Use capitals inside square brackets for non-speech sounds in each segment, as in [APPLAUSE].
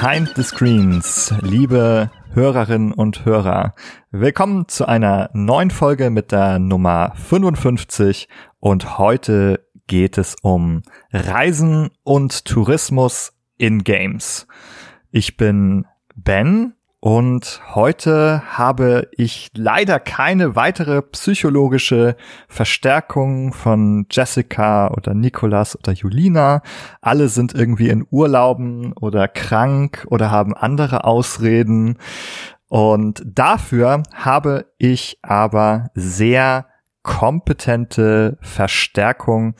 Behind the Screens, liebe Hörerinnen und Hörer, willkommen zu einer neuen Folge mit der Nummer 55 und heute geht es um Reisen und Tourismus in Games. Ich bin Ben und heute habe ich leider keine weitere psychologische Verstärkung von Jessica oder Nicolas oder Julina. Alle sind irgendwie in Urlauben oder krank oder haben andere Ausreden. Und dafür habe ich aber sehr kompetente Verstärkung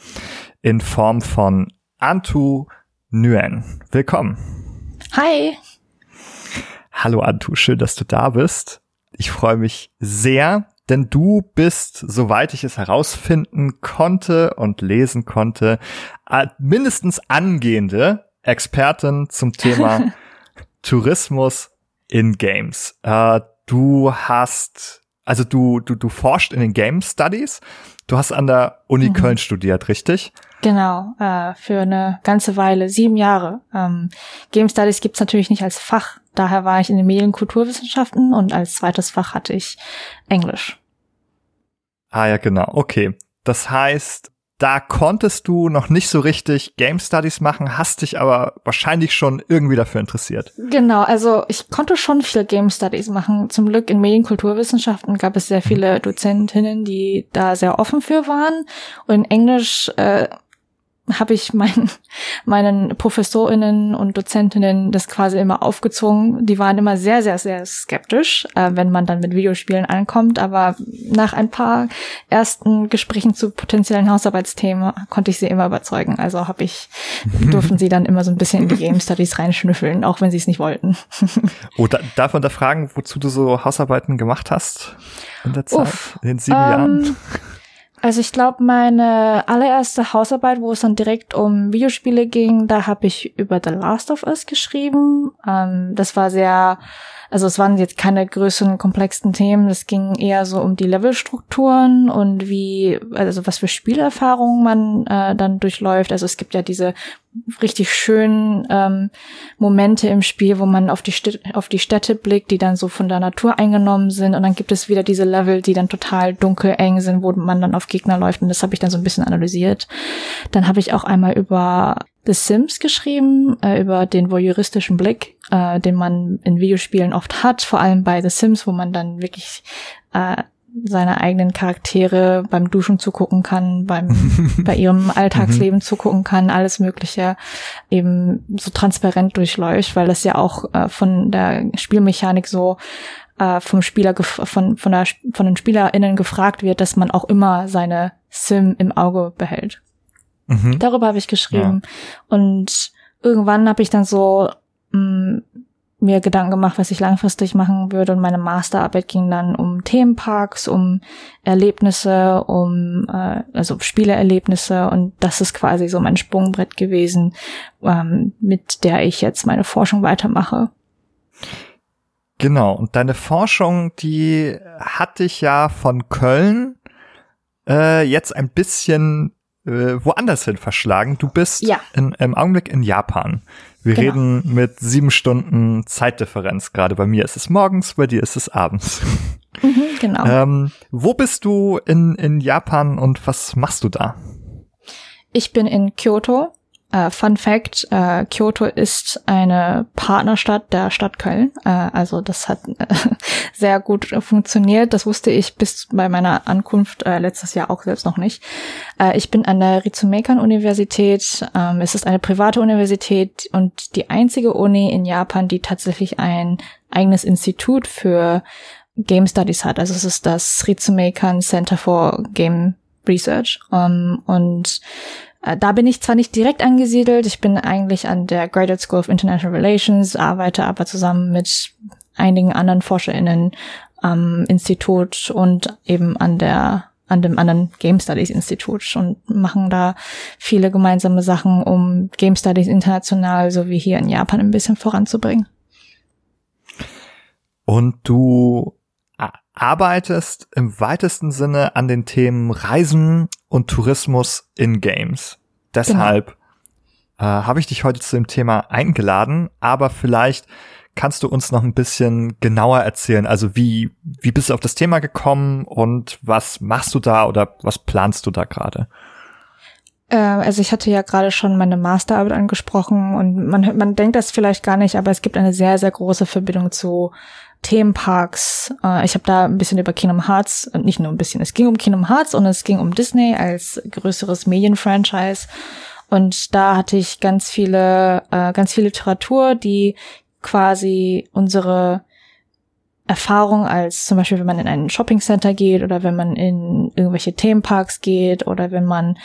in Form von Antu Nguyen. Willkommen. Hi. Hallo Antu, schön, dass du da bist. Ich freue mich sehr, denn du bist, soweit ich es herausfinden konnte und lesen konnte, mindestens angehende Expertin zum Thema [LAUGHS] Tourismus in Games. Äh, du hast, also du, du, du forschst in den Game Studies. Du hast an der Uni mhm. Köln studiert, richtig? Genau, äh, für eine ganze Weile, sieben Jahre. Ähm, Game Studies gibt's natürlich nicht als Fach. Daher war ich in den Medienkulturwissenschaften und als zweites Fach hatte ich Englisch. Ah ja, genau. Okay. Das heißt, da konntest du noch nicht so richtig Game Studies machen, hast dich aber wahrscheinlich schon irgendwie dafür interessiert. Genau, also ich konnte schon viel Game Studies machen. Zum Glück in Medienkulturwissenschaften gab es sehr viele Dozentinnen, die da sehr offen für waren. Und in Englisch äh, habe ich meinen, [LAUGHS] meinen Professorinnen und Dozentinnen das quasi immer aufgezwungen. Die waren immer sehr, sehr, sehr skeptisch, äh, wenn man dann mit Videospielen ankommt. Aber nach ein paar ersten Gesprächen zu potenziellen Hausarbeitsthemen konnte ich sie immer überzeugen. Also habe ich, [LAUGHS] durften sie dann immer so ein bisschen in die Game Studies reinschnüffeln, auch wenn sie es nicht wollten. [LAUGHS] oh, da, darf man da fragen, wozu du so Hausarbeiten gemacht hast in der Zeit, Uff, in den sieben ähm, Jahren? Also ich glaube, meine allererste Hausarbeit, wo es dann direkt um Videospiele ging, da habe ich über The Last of Us geschrieben. Ähm, das war sehr also es waren jetzt keine größeren, komplexen Themen. Es ging eher so um die Levelstrukturen und wie, also was für Spielerfahrungen man äh, dann durchläuft. Also es gibt ja diese richtig schönen ähm, Momente im Spiel, wo man auf die, Städte, auf die Städte blickt, die dann so von der Natur eingenommen sind. Und dann gibt es wieder diese Level, die dann total dunkel eng sind, wo man dann auf Gegner läuft. Und das habe ich dann so ein bisschen analysiert. Dann habe ich auch einmal über The Sims geschrieben, äh, über den voyeuristischen Blick, äh, den man in Videospielen oft hat, vor allem bei The Sims, wo man dann wirklich äh, seine eigenen Charaktere beim Duschen zugucken kann, beim [LAUGHS] bei ihrem Alltagsleben mhm. zugucken kann, alles Mögliche eben so transparent durchläuft, weil das ja auch äh, von der Spielmechanik so äh, vom Spieler von von der von den SpielerInnen gefragt wird, dass man auch immer seine Sim im Auge behält. Mhm. Darüber habe ich geschrieben. Ja. Und irgendwann habe ich dann so mh, mm, mir Gedanken gemacht, was ich langfristig machen würde. Und meine Masterarbeit ging dann um Themenparks, um Erlebnisse, um äh, also Spieleerlebnisse. Und das ist quasi so mein Sprungbrett gewesen, ähm, mit der ich jetzt meine Forschung weitermache. Genau. Und deine Forschung, die hatte ich ja von Köln äh, jetzt ein bisschen äh, woanders hin verschlagen. Du bist ja. in, im Augenblick in Japan. Wir genau. reden mit sieben Stunden Zeitdifferenz. Gerade bei mir ist es morgens, bei dir ist es abends. [LAUGHS] Mhm, genau. Ähm, wo bist du in, in Japan und was machst du da? Ich bin in Kyoto Uh, Fun Fact, uh, Kyoto ist eine Partnerstadt der Stadt Köln. Uh, also das hat [LAUGHS] sehr gut funktioniert. Das wusste ich bis bei meiner Ankunft letztes Jahr auch selbst noch nicht. ich bin an der Ritsumeikan-Universität. Um, ähm, es ist eine private Universität und die einzige Uni in Japan, die tatsächlich ein eigenes Institut für Game Studies hat. Also es ist das Ritsumeikan Center for Game Research. Um, ähm, und da bin ich zwar nicht direkt angesiedelt, ich bin eigentlich an der Graduate School of International Relations, arbeite aber zusammen mit einigen anderen ForscherInnen am Institut und eben an der an dem anderen Game Studies Institut und machen da viele gemeinsame Sachen, um Game Studies international sowie hier in Japan ein bisschen voranzubringen. Und du arbeitest im weitesten Sinne an den Themen Reisen und Tourismus in Games. Deshalb genau. äh, habe ich dich heute zu dem Thema eingeladen, aber vielleicht kannst du uns noch ein bisschen genauer erzählen? Also wie, wie bist du auf das Thema gekommen und was machst du da oder was planst du da gerade? Äh, also ich hatte ja gerade schon meine Masterarbeit angesprochen und man, man denkt das vielleicht gar nicht, aber es gibt eine sehr, sehr große Verbindung zu Themenparks. Äh, ich habe da ein bisschen über Kingdom Hearts, nicht nur ein bisschen, es ging um Kingdom Hearts und es ging um Disney als größeres Medienfranchise. Und da hatte ich ganz viele, äh, ganz viel Literatur, die quasi unsere Erfahrung als zum Beispiel, wenn man in ein Shoppingcenter geht oder wenn man in irgendwelche Themenparks geht oder wenn man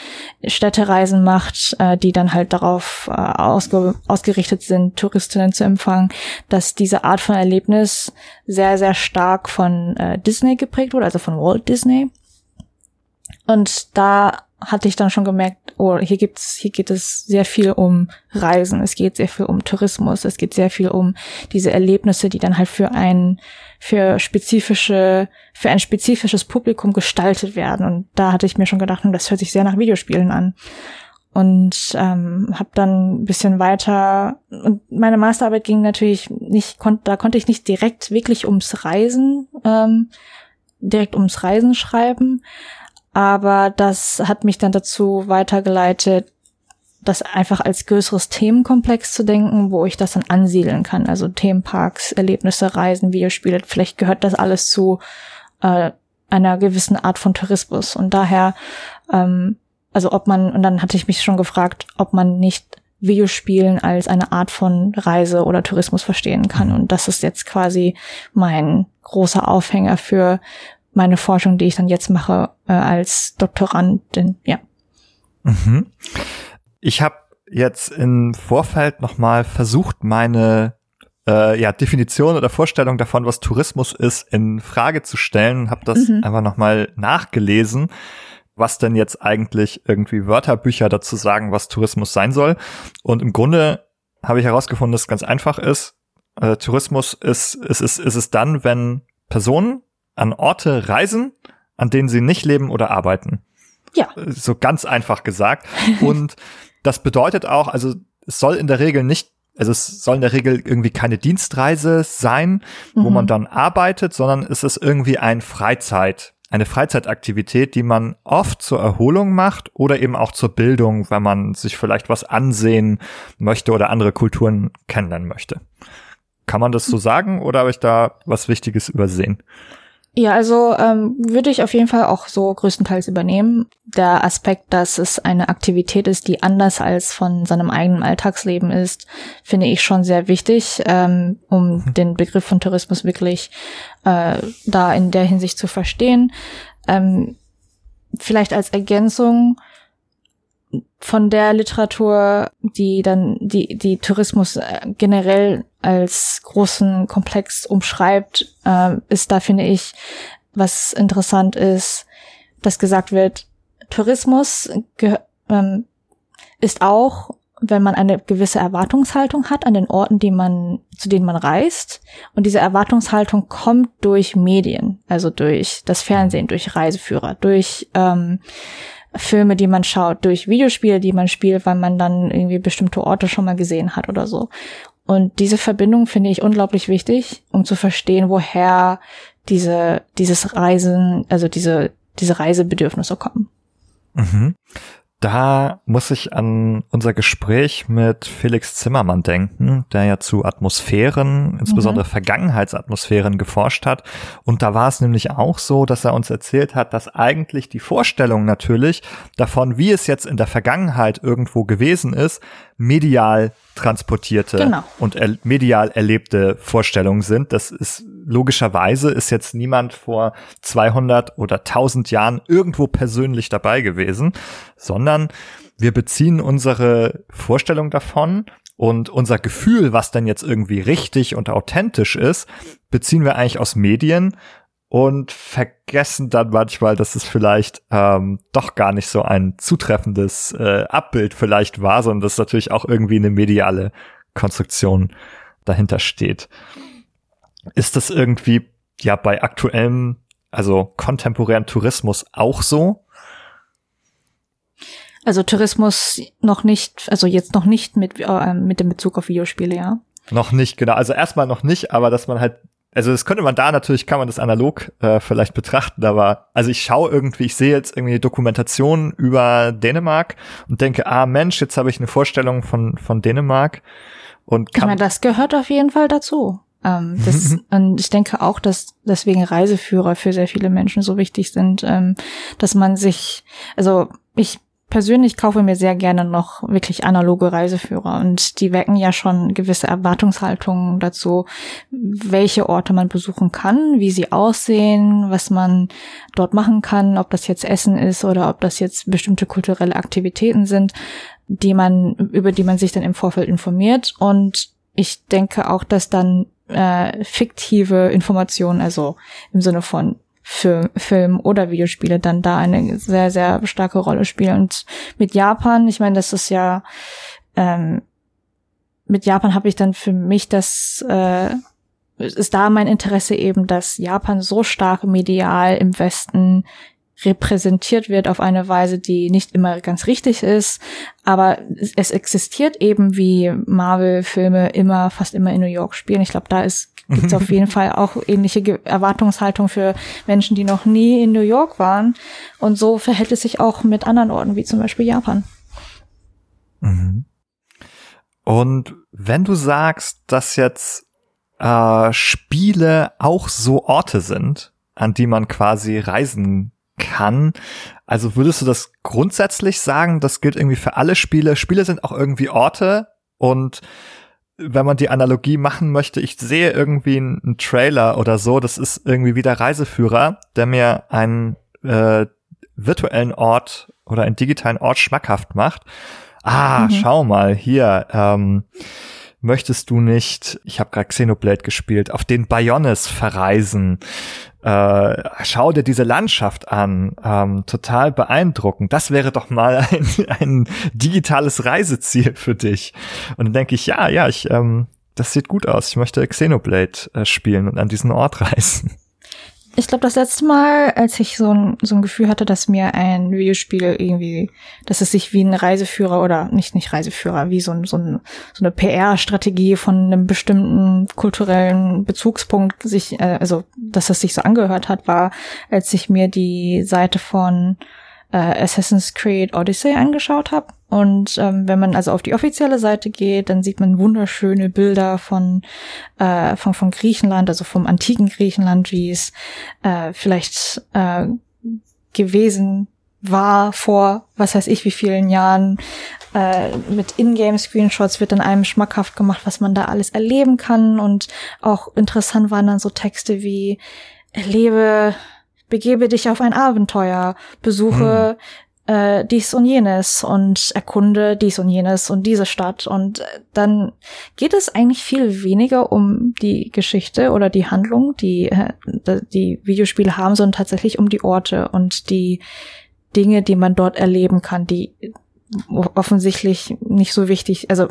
Städtereisen macht, äh, die dann halt darauf äh, ausge ausgerichtet sind, Touristinnen zu empfangen, dass diese Art von Erlebnis sehr, sehr stark von äh, Disney geprägt wurde, also von Walt Disney. Und da hatte ich dann schon gemerkt, oh, hier gibt's, hier geht es sehr viel um Reisen, es geht sehr viel um Tourismus, es geht sehr viel um diese Erlebnisse, die dann halt für ein, für spezifische, für ein spezifisches Publikum gestaltet werden. Und da hatte ich mir schon gedacht, hm, das hört sich sehr nach Videospielen an. Und ähm, habe dann ein bisschen weiter und meine Masterarbeit ging natürlich nicht, kon da konnte ich nicht direkt wirklich ums Reisen, ähm, direkt ums Reisen schreiben, aber das hat mich dann dazu weitergeleitet, das einfach als größeres Themenkomplex zu denken, wo ich das dann ansiedeln kann. Also Themenparks, Erlebnisse, Reisen, Videospiele, vielleicht gehört das alles zu äh, einer gewissen Art von Tourismus. Und daher, ähm, also ob man, und dann hatte ich mich schon gefragt, ob man nicht Videospielen als eine Art von Reise oder Tourismus verstehen kann. Und das ist jetzt quasi mein großer Aufhänger für meine Forschung, die ich dann jetzt mache äh, als Doktorandin, ja. Mhm. Ich habe jetzt im Vorfeld nochmal versucht, meine äh, ja, Definition oder Vorstellung davon, was Tourismus ist, in Frage zu stellen. Habe das mhm. einfach nochmal nachgelesen, was denn jetzt eigentlich irgendwie Wörterbücher dazu sagen, was Tourismus sein soll. Und im Grunde habe ich herausgefunden, dass es ganz einfach ist. Äh, Tourismus ist, ist, ist, ist es dann, wenn Personen an Orte reisen, an denen sie nicht leben oder arbeiten. Ja. So ganz einfach gesagt. [LAUGHS] Und das bedeutet auch, also es soll in der Regel nicht, also es soll in der Regel irgendwie keine Dienstreise sein, mhm. wo man mhm. dann arbeitet, sondern es ist irgendwie ein Freizeit, eine Freizeitaktivität, die man oft zur Erholung macht oder eben auch zur Bildung, wenn man sich vielleicht was ansehen möchte oder andere Kulturen kennenlernen möchte. Kann man das so sagen oder habe ich da was Wichtiges übersehen? Ja, also ähm, würde ich auf jeden Fall auch so größtenteils übernehmen. Der Aspekt, dass es eine Aktivität ist, die anders als von seinem eigenen Alltagsleben ist, finde ich schon sehr wichtig, ähm, um mhm. den Begriff von Tourismus wirklich äh, da in der Hinsicht zu verstehen. Ähm, vielleicht als Ergänzung von der Literatur, die dann die, die Tourismus äh, generell als großen Komplex umschreibt, äh, ist da, finde ich, was interessant ist, dass gesagt wird, Tourismus ähm, ist auch, wenn man eine gewisse Erwartungshaltung hat an den Orten, die man, zu denen man reist. Und diese Erwartungshaltung kommt durch Medien, also durch das Fernsehen, durch Reiseführer, durch ähm, Filme, die man schaut, durch Videospiele, die man spielt, weil man dann irgendwie bestimmte Orte schon mal gesehen hat oder so. Und diese Verbindung finde ich unglaublich wichtig, um zu verstehen, woher diese, dieses Reisen, also diese, diese Reisebedürfnisse kommen. Mhm. Da muss ich an unser Gespräch mit Felix Zimmermann denken, der ja zu Atmosphären, insbesondere mhm. Vergangenheitsatmosphären geforscht hat. Und da war es nämlich auch so, dass er uns erzählt hat, dass eigentlich die Vorstellung natürlich davon, wie es jetzt in der Vergangenheit irgendwo gewesen ist, medial transportierte genau. und er medial erlebte Vorstellungen sind. Das ist logischerweise ist jetzt niemand vor 200 oder 1000 Jahren irgendwo persönlich dabei gewesen, sondern wir beziehen unsere Vorstellung davon und unser Gefühl, was dann jetzt irgendwie richtig und authentisch ist, beziehen wir eigentlich aus Medien und vergessen dann manchmal, dass es vielleicht ähm, doch gar nicht so ein zutreffendes äh, Abbild vielleicht war, sondern dass natürlich auch irgendwie eine mediale Konstruktion dahinter steht. Ist das irgendwie ja bei aktuellem, also kontemporären Tourismus auch so? Also Tourismus noch nicht, also jetzt noch nicht mit, äh, mit dem Bezug auf Videospiele, ja. Noch nicht, genau. Also erstmal noch nicht, aber dass man halt, also das könnte man da natürlich, kann man das analog äh, vielleicht betrachten, aber also ich schaue irgendwie, ich sehe jetzt irgendwie Dokumentationen über Dänemark und denke, ah Mensch, jetzt habe ich eine Vorstellung von, von Dänemark und kann. Ich meine, das gehört auf jeden Fall dazu. Ähm, das, [LAUGHS] und ich denke auch, dass deswegen Reiseführer für sehr viele Menschen so wichtig sind, ähm, dass man sich, also ich persönlich kaufe mir sehr gerne noch wirklich analoge Reiseführer und die wecken ja schon gewisse Erwartungshaltungen dazu, welche Orte man besuchen kann, wie sie aussehen, was man dort machen kann, ob das jetzt Essen ist oder ob das jetzt bestimmte kulturelle Aktivitäten sind, die man, über die man sich dann im Vorfeld informiert. Und ich denke auch, dass dann äh, fiktive Informationen, also im Sinne von Film, Film oder Videospiele dann da eine sehr, sehr starke Rolle spielen. Und mit Japan, ich meine, das ist ja, ähm, mit Japan habe ich dann für mich das, äh, ist da mein Interesse eben, dass Japan so stark medial im Westen repräsentiert wird auf eine Weise, die nicht immer ganz richtig ist, aber es existiert eben wie Marvel-Filme immer, fast immer in New York spielen. Ich glaube, da ist gibt es [LAUGHS] auf jeden Fall auch ähnliche Erwartungshaltung für Menschen, die noch nie in New York waren. Und so verhält es sich auch mit anderen Orten, wie zum Beispiel Japan. Mhm. Und wenn du sagst, dass jetzt äh, Spiele auch so Orte sind, an die man quasi reisen kann. Also würdest du das grundsätzlich sagen, das gilt irgendwie für alle Spiele? Spiele sind auch irgendwie Orte und wenn man die Analogie machen möchte, ich sehe irgendwie einen, Trailer oder so, das ist irgendwie wie der Reiseführer, der mir einen äh, virtuellen Ort oder einen digitalen Ort schmackhaft macht. Ah, mhm. schau mal, hier, ähm, möchtest du nicht, ich habe gerade Xenoblade gespielt, auf den Bionis verreisen? Äh, schau dir diese Landschaft an, ähm, total beeindruckend. Das wäre doch mal [LAUGHS] ein, ein digitales Reiseziel für dich. Und dann denke ich, ja, ja, ich, ähm, das sieht gut aus. Ich möchte Xenoblade äh, spielen und an diesen Ort [LAUGHS] reisen. Ich glaube, das letzte Mal, als ich so ein, so ein Gefühl hatte, dass mir ein Videospiel irgendwie, dass es sich wie ein Reiseführer oder nicht nicht Reiseführer, wie so, ein, so, ein, so eine PR-Strategie von einem bestimmten kulturellen Bezugspunkt sich, äh, also dass es sich so angehört hat, war, als ich mir die Seite von äh, Assassin's Creed Odyssey angeschaut habe. Und ähm, wenn man also auf die offizielle Seite geht, dann sieht man wunderschöne Bilder von, äh, von, von Griechenland, also vom antiken Griechenland, wie es äh, vielleicht äh, gewesen war vor, was weiß ich, wie vielen Jahren. Äh, mit Ingame-Screenshots wird dann einem schmackhaft gemacht, was man da alles erleben kann. Und auch interessant waren dann so Texte wie, erlebe begebe dich auf ein Abenteuer, besuche hm. äh, dies und jenes und erkunde dies und jenes und diese Stadt. Und äh, dann geht es eigentlich viel weniger um die Geschichte oder die Handlung, die äh, die Videospiele haben, sondern tatsächlich um die Orte und die Dinge, die man dort erleben kann, die offensichtlich nicht so wichtig, also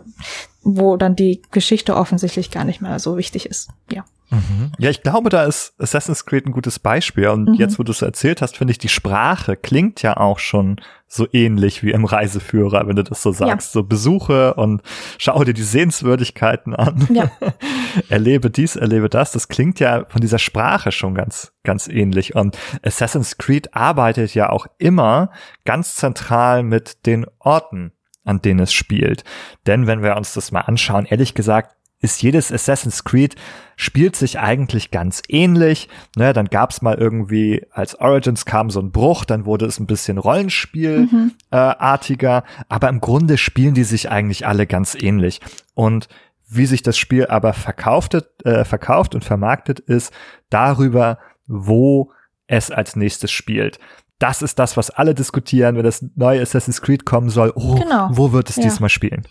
wo dann die Geschichte offensichtlich gar nicht mehr so wichtig ist. Ja. Mhm. Ja, ich glaube, da ist Assassin's Creed ein gutes Beispiel. Und mhm. jetzt, wo du es erzählt hast, finde ich, die Sprache klingt ja auch schon so ähnlich wie im Reiseführer, wenn du das so sagst. Ja. So Besuche und schau dir die Sehenswürdigkeiten an. Ja. [LAUGHS] erlebe dies, erlebe das. Das klingt ja von dieser Sprache schon ganz, ganz ähnlich. Und Assassin's Creed arbeitet ja auch immer ganz zentral mit den Orten an denen es spielt. Denn wenn wir uns das mal anschauen, ehrlich gesagt, ist jedes Assassin's Creed spielt sich eigentlich ganz ähnlich. Ne, dann gab's mal irgendwie, als Origins kam so ein Bruch, dann wurde es ein bisschen Rollenspielartiger, mhm. äh, aber im Grunde spielen die sich eigentlich alle ganz ähnlich. Und wie sich das Spiel aber verkauftet, äh, verkauft und vermarktet ist, darüber, wo es als nächstes spielt. Das ist das, was alle diskutieren, wenn das neue Assassin's Creed kommen soll. Oh, genau. wo wird es ja. diesmal spielen?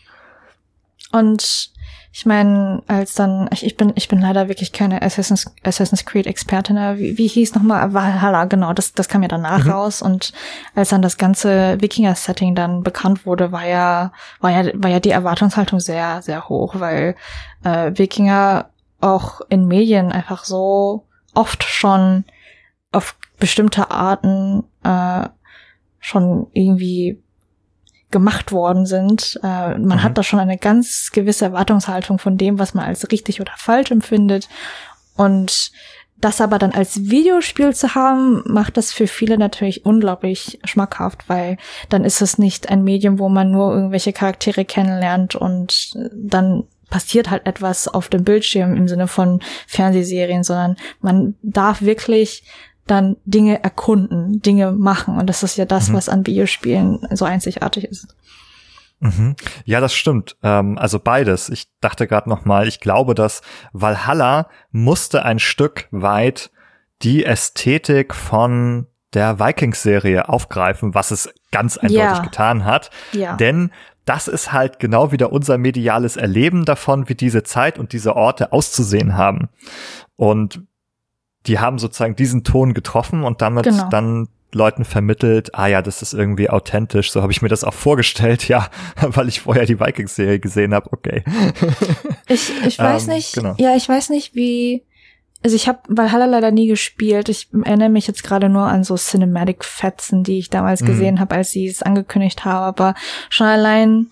Und ich meine, als dann, ich, ich bin, ich bin leider wirklich keine Assassin's, Assassin's Creed Expertin. Wie, wie hieß nochmal? Valhalla, genau, das, das kam ja danach mhm. raus. Und als dann das ganze Wikinger-Setting dann bekannt wurde, war ja, war ja, war ja die Erwartungshaltung sehr, sehr hoch, weil äh, Wikinger auch in Medien einfach so oft schon auf bestimmte Arten äh, schon irgendwie gemacht worden sind. Äh, man mhm. hat da schon eine ganz gewisse Erwartungshaltung von dem, was man als richtig oder falsch empfindet. Und das aber dann als Videospiel zu haben, macht das für viele natürlich unglaublich schmackhaft, weil dann ist es nicht ein Medium, wo man nur irgendwelche Charaktere kennenlernt und dann passiert halt etwas auf dem Bildschirm im Sinne von Fernsehserien, sondern man darf wirklich dann Dinge erkunden, Dinge machen. Und das ist ja das, mhm. was an Videospielen so einzigartig ist. Mhm. Ja, das stimmt. Ähm, also beides. Ich dachte gerade noch mal, ich glaube, dass Valhalla musste ein Stück weit die Ästhetik von der Vikings-Serie aufgreifen, was es ganz eindeutig ja. getan hat. Ja. Denn das ist halt genau wieder unser mediales Erleben davon, wie diese Zeit und diese Orte auszusehen haben. Und die haben sozusagen diesen Ton getroffen und damit genau. dann Leuten vermittelt, ah ja, das ist irgendwie authentisch, so habe ich mir das auch vorgestellt, [LAUGHS] ja, weil ich vorher die Vikings-Serie gesehen habe, okay. [LAUGHS] Ich, ich weiß ähm, nicht, genau. ja, ich weiß nicht, wie, also ich habe Valhalla leider nie gespielt. Ich erinnere mich jetzt gerade nur an so Cinematic-Fetzen, die ich damals mhm. gesehen habe, als sie es angekündigt haben, aber schon allein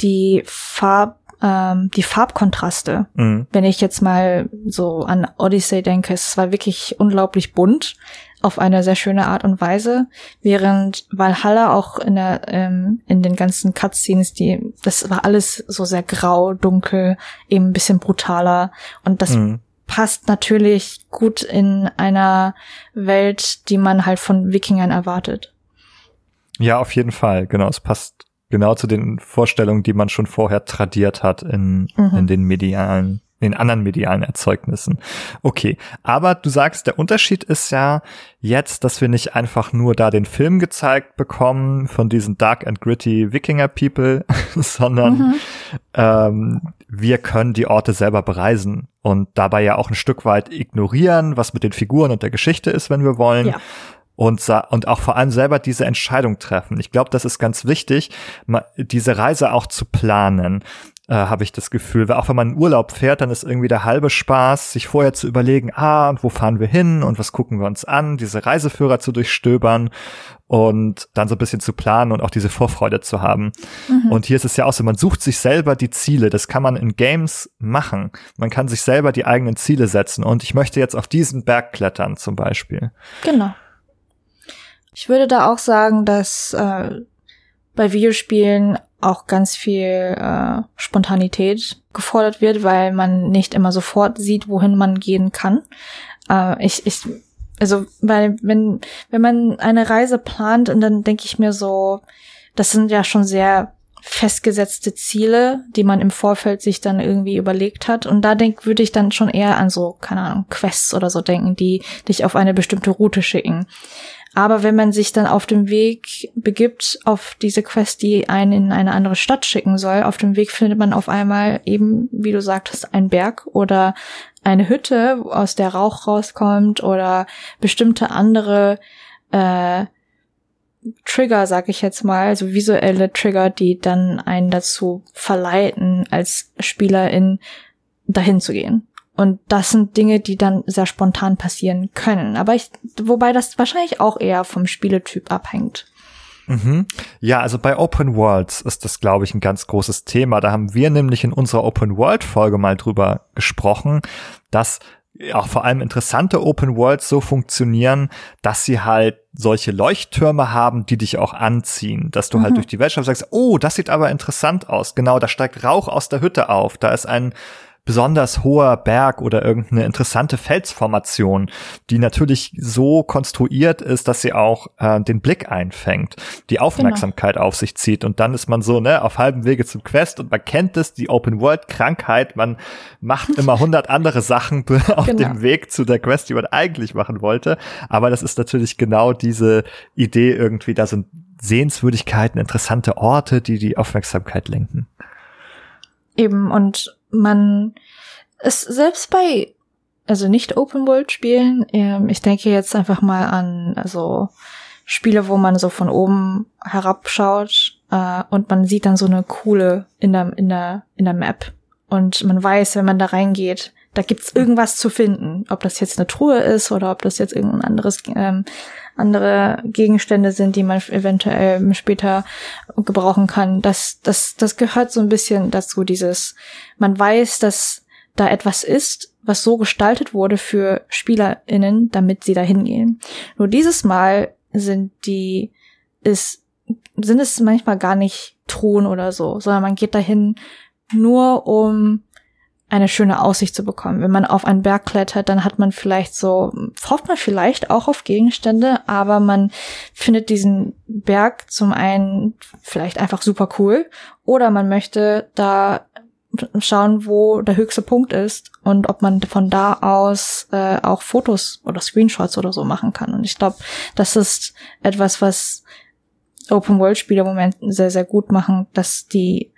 die Farb ähm, die Farbkontraste. Mhm. Wenn ich jetzt mal so an Odyssey denke, es war wirklich unglaublich bunt auf eine sehr schöne Art und Weise, während Valhalla auch in der ähm, in den ganzen Cutscenes, die das war alles so sehr grau, dunkel, eben ein bisschen brutaler und das mhm. passt natürlich gut in einer Welt, die man halt von Wikingern erwartet. Ja, auf jeden Fall, genau, es passt genau zu den Vorstellungen, die man schon vorher tradiert hat in, mhm. in den medialen in anderen medialen Erzeugnissen. Okay, aber du sagst, der Unterschied ist ja jetzt, dass wir nicht einfach nur da den Film gezeigt bekommen von diesen Dark and Gritty Wikinger People, [LAUGHS] sondern mhm. ähm, wir können die Orte selber bereisen und dabei ja auch ein Stück weit ignorieren, was mit den Figuren und der Geschichte ist, wenn wir wollen. Ja und, und auch vor allem selber diese Entscheidung treffen. Ich glaube, das ist ganz wichtig, diese Reise auch zu planen. Äh, habe ich das Gefühl, weil auch wenn man in Urlaub fährt, dann ist irgendwie der halbe Spaß, sich vorher zu überlegen, ah, und wo fahren wir hin und was gucken wir uns an, diese Reiseführer zu durchstöbern und dann so ein bisschen zu planen und auch diese Vorfreude zu haben. Mhm. Und hier ist es ja auch so, man sucht sich selber die Ziele. Das kann man in Games machen. Man kann sich selber die eigenen Ziele setzen. Und ich möchte jetzt auf diesen Berg klettern zum Beispiel. Genau. Ich würde da auch sagen, dass äh, bei Videospielen auch ganz viel äh, Spontanität gefordert wird, weil man nicht immer sofort sieht, wohin man gehen kann. Äh, ich, ich, also, weil, wenn, wenn man eine Reise plant und dann denke ich mir so, das sind ja schon sehr festgesetzte Ziele, die man im Vorfeld sich dann irgendwie überlegt hat. Und da denk, würde ich dann schon eher an so, keine Ahnung, Quests oder so denken, die dich auf eine bestimmte Route schicken. Aber wenn man sich dann auf dem Weg begibt, auf diese Quest, die einen in eine andere Stadt schicken soll, auf dem Weg findet man auf einmal eben, wie du sagtest, einen Berg oder eine Hütte, aus der Rauch rauskommt oder bestimmte andere äh, Trigger, sag ich jetzt mal, also visuelle Trigger, die dann einen dazu verleiten, als Spielerin dahin zu gehen. Und das sind Dinge, die dann sehr spontan passieren können. Aber ich, wobei das wahrscheinlich auch eher vom Spieletyp abhängt. Mhm. Ja, also bei Open Worlds ist das, glaube ich, ein ganz großes Thema. Da haben wir nämlich in unserer Open World Folge mal drüber gesprochen, dass auch vor allem interessante Open Worlds so funktionieren, dass sie halt solche Leuchttürme haben, die dich auch anziehen, dass du halt mhm. halt durch die Welt schaust und sagst, oh, das sieht aber interessant aus. Genau, da steigt Rauch aus der Hütte auf. Da ist ein besonders hoher Berg oder irgendeine interessante Felsformation, die natürlich so konstruiert ist, dass sie auch äh, den Blick einfängt, die Aufmerksamkeit genau. auf sich zieht und dann ist man so ne auf halbem Wege zum Quest und man kennt es, die Open World Krankheit, man macht immer [LAUGHS] hundert andere Sachen [LAUGHS] auf genau. dem Weg zu der Quest, die man eigentlich machen wollte, aber das ist natürlich genau diese Idee irgendwie, da sind Sehenswürdigkeiten, interessante Orte, die die Aufmerksamkeit lenken. Eben und man ist selbst bei, also nicht Open World Spielen, ähm, ich denke jetzt einfach mal an, also Spiele, wo man so von oben herabschaut äh, und man sieht dann so eine coole in der, in der, in der Map. Und man weiß, wenn man da reingeht, da gibt's irgendwas zu finden. Ob das jetzt eine Truhe ist oder ob das jetzt irgendein anderes ähm, andere Gegenstände sind, die man eventuell später gebrauchen kann. Das, das, das gehört so ein bisschen dazu, dieses, man weiß, dass da etwas ist, was so gestaltet wurde für SpielerInnen, damit sie da hingehen. Nur dieses Mal sind die, ist, sind es manchmal gar nicht Thron oder so, sondern man geht dahin nur um eine schöne Aussicht zu bekommen. Wenn man auf einen Berg klettert, dann hat man vielleicht so, hofft man vielleicht auch auf Gegenstände, aber man findet diesen Berg zum einen vielleicht einfach super cool oder man möchte da schauen, wo der höchste Punkt ist und ob man von da aus äh, auch Fotos oder Screenshots oder so machen kann. Und ich glaube, das ist etwas, was Open-World-Spiele im Moment sehr, sehr gut machen, dass die,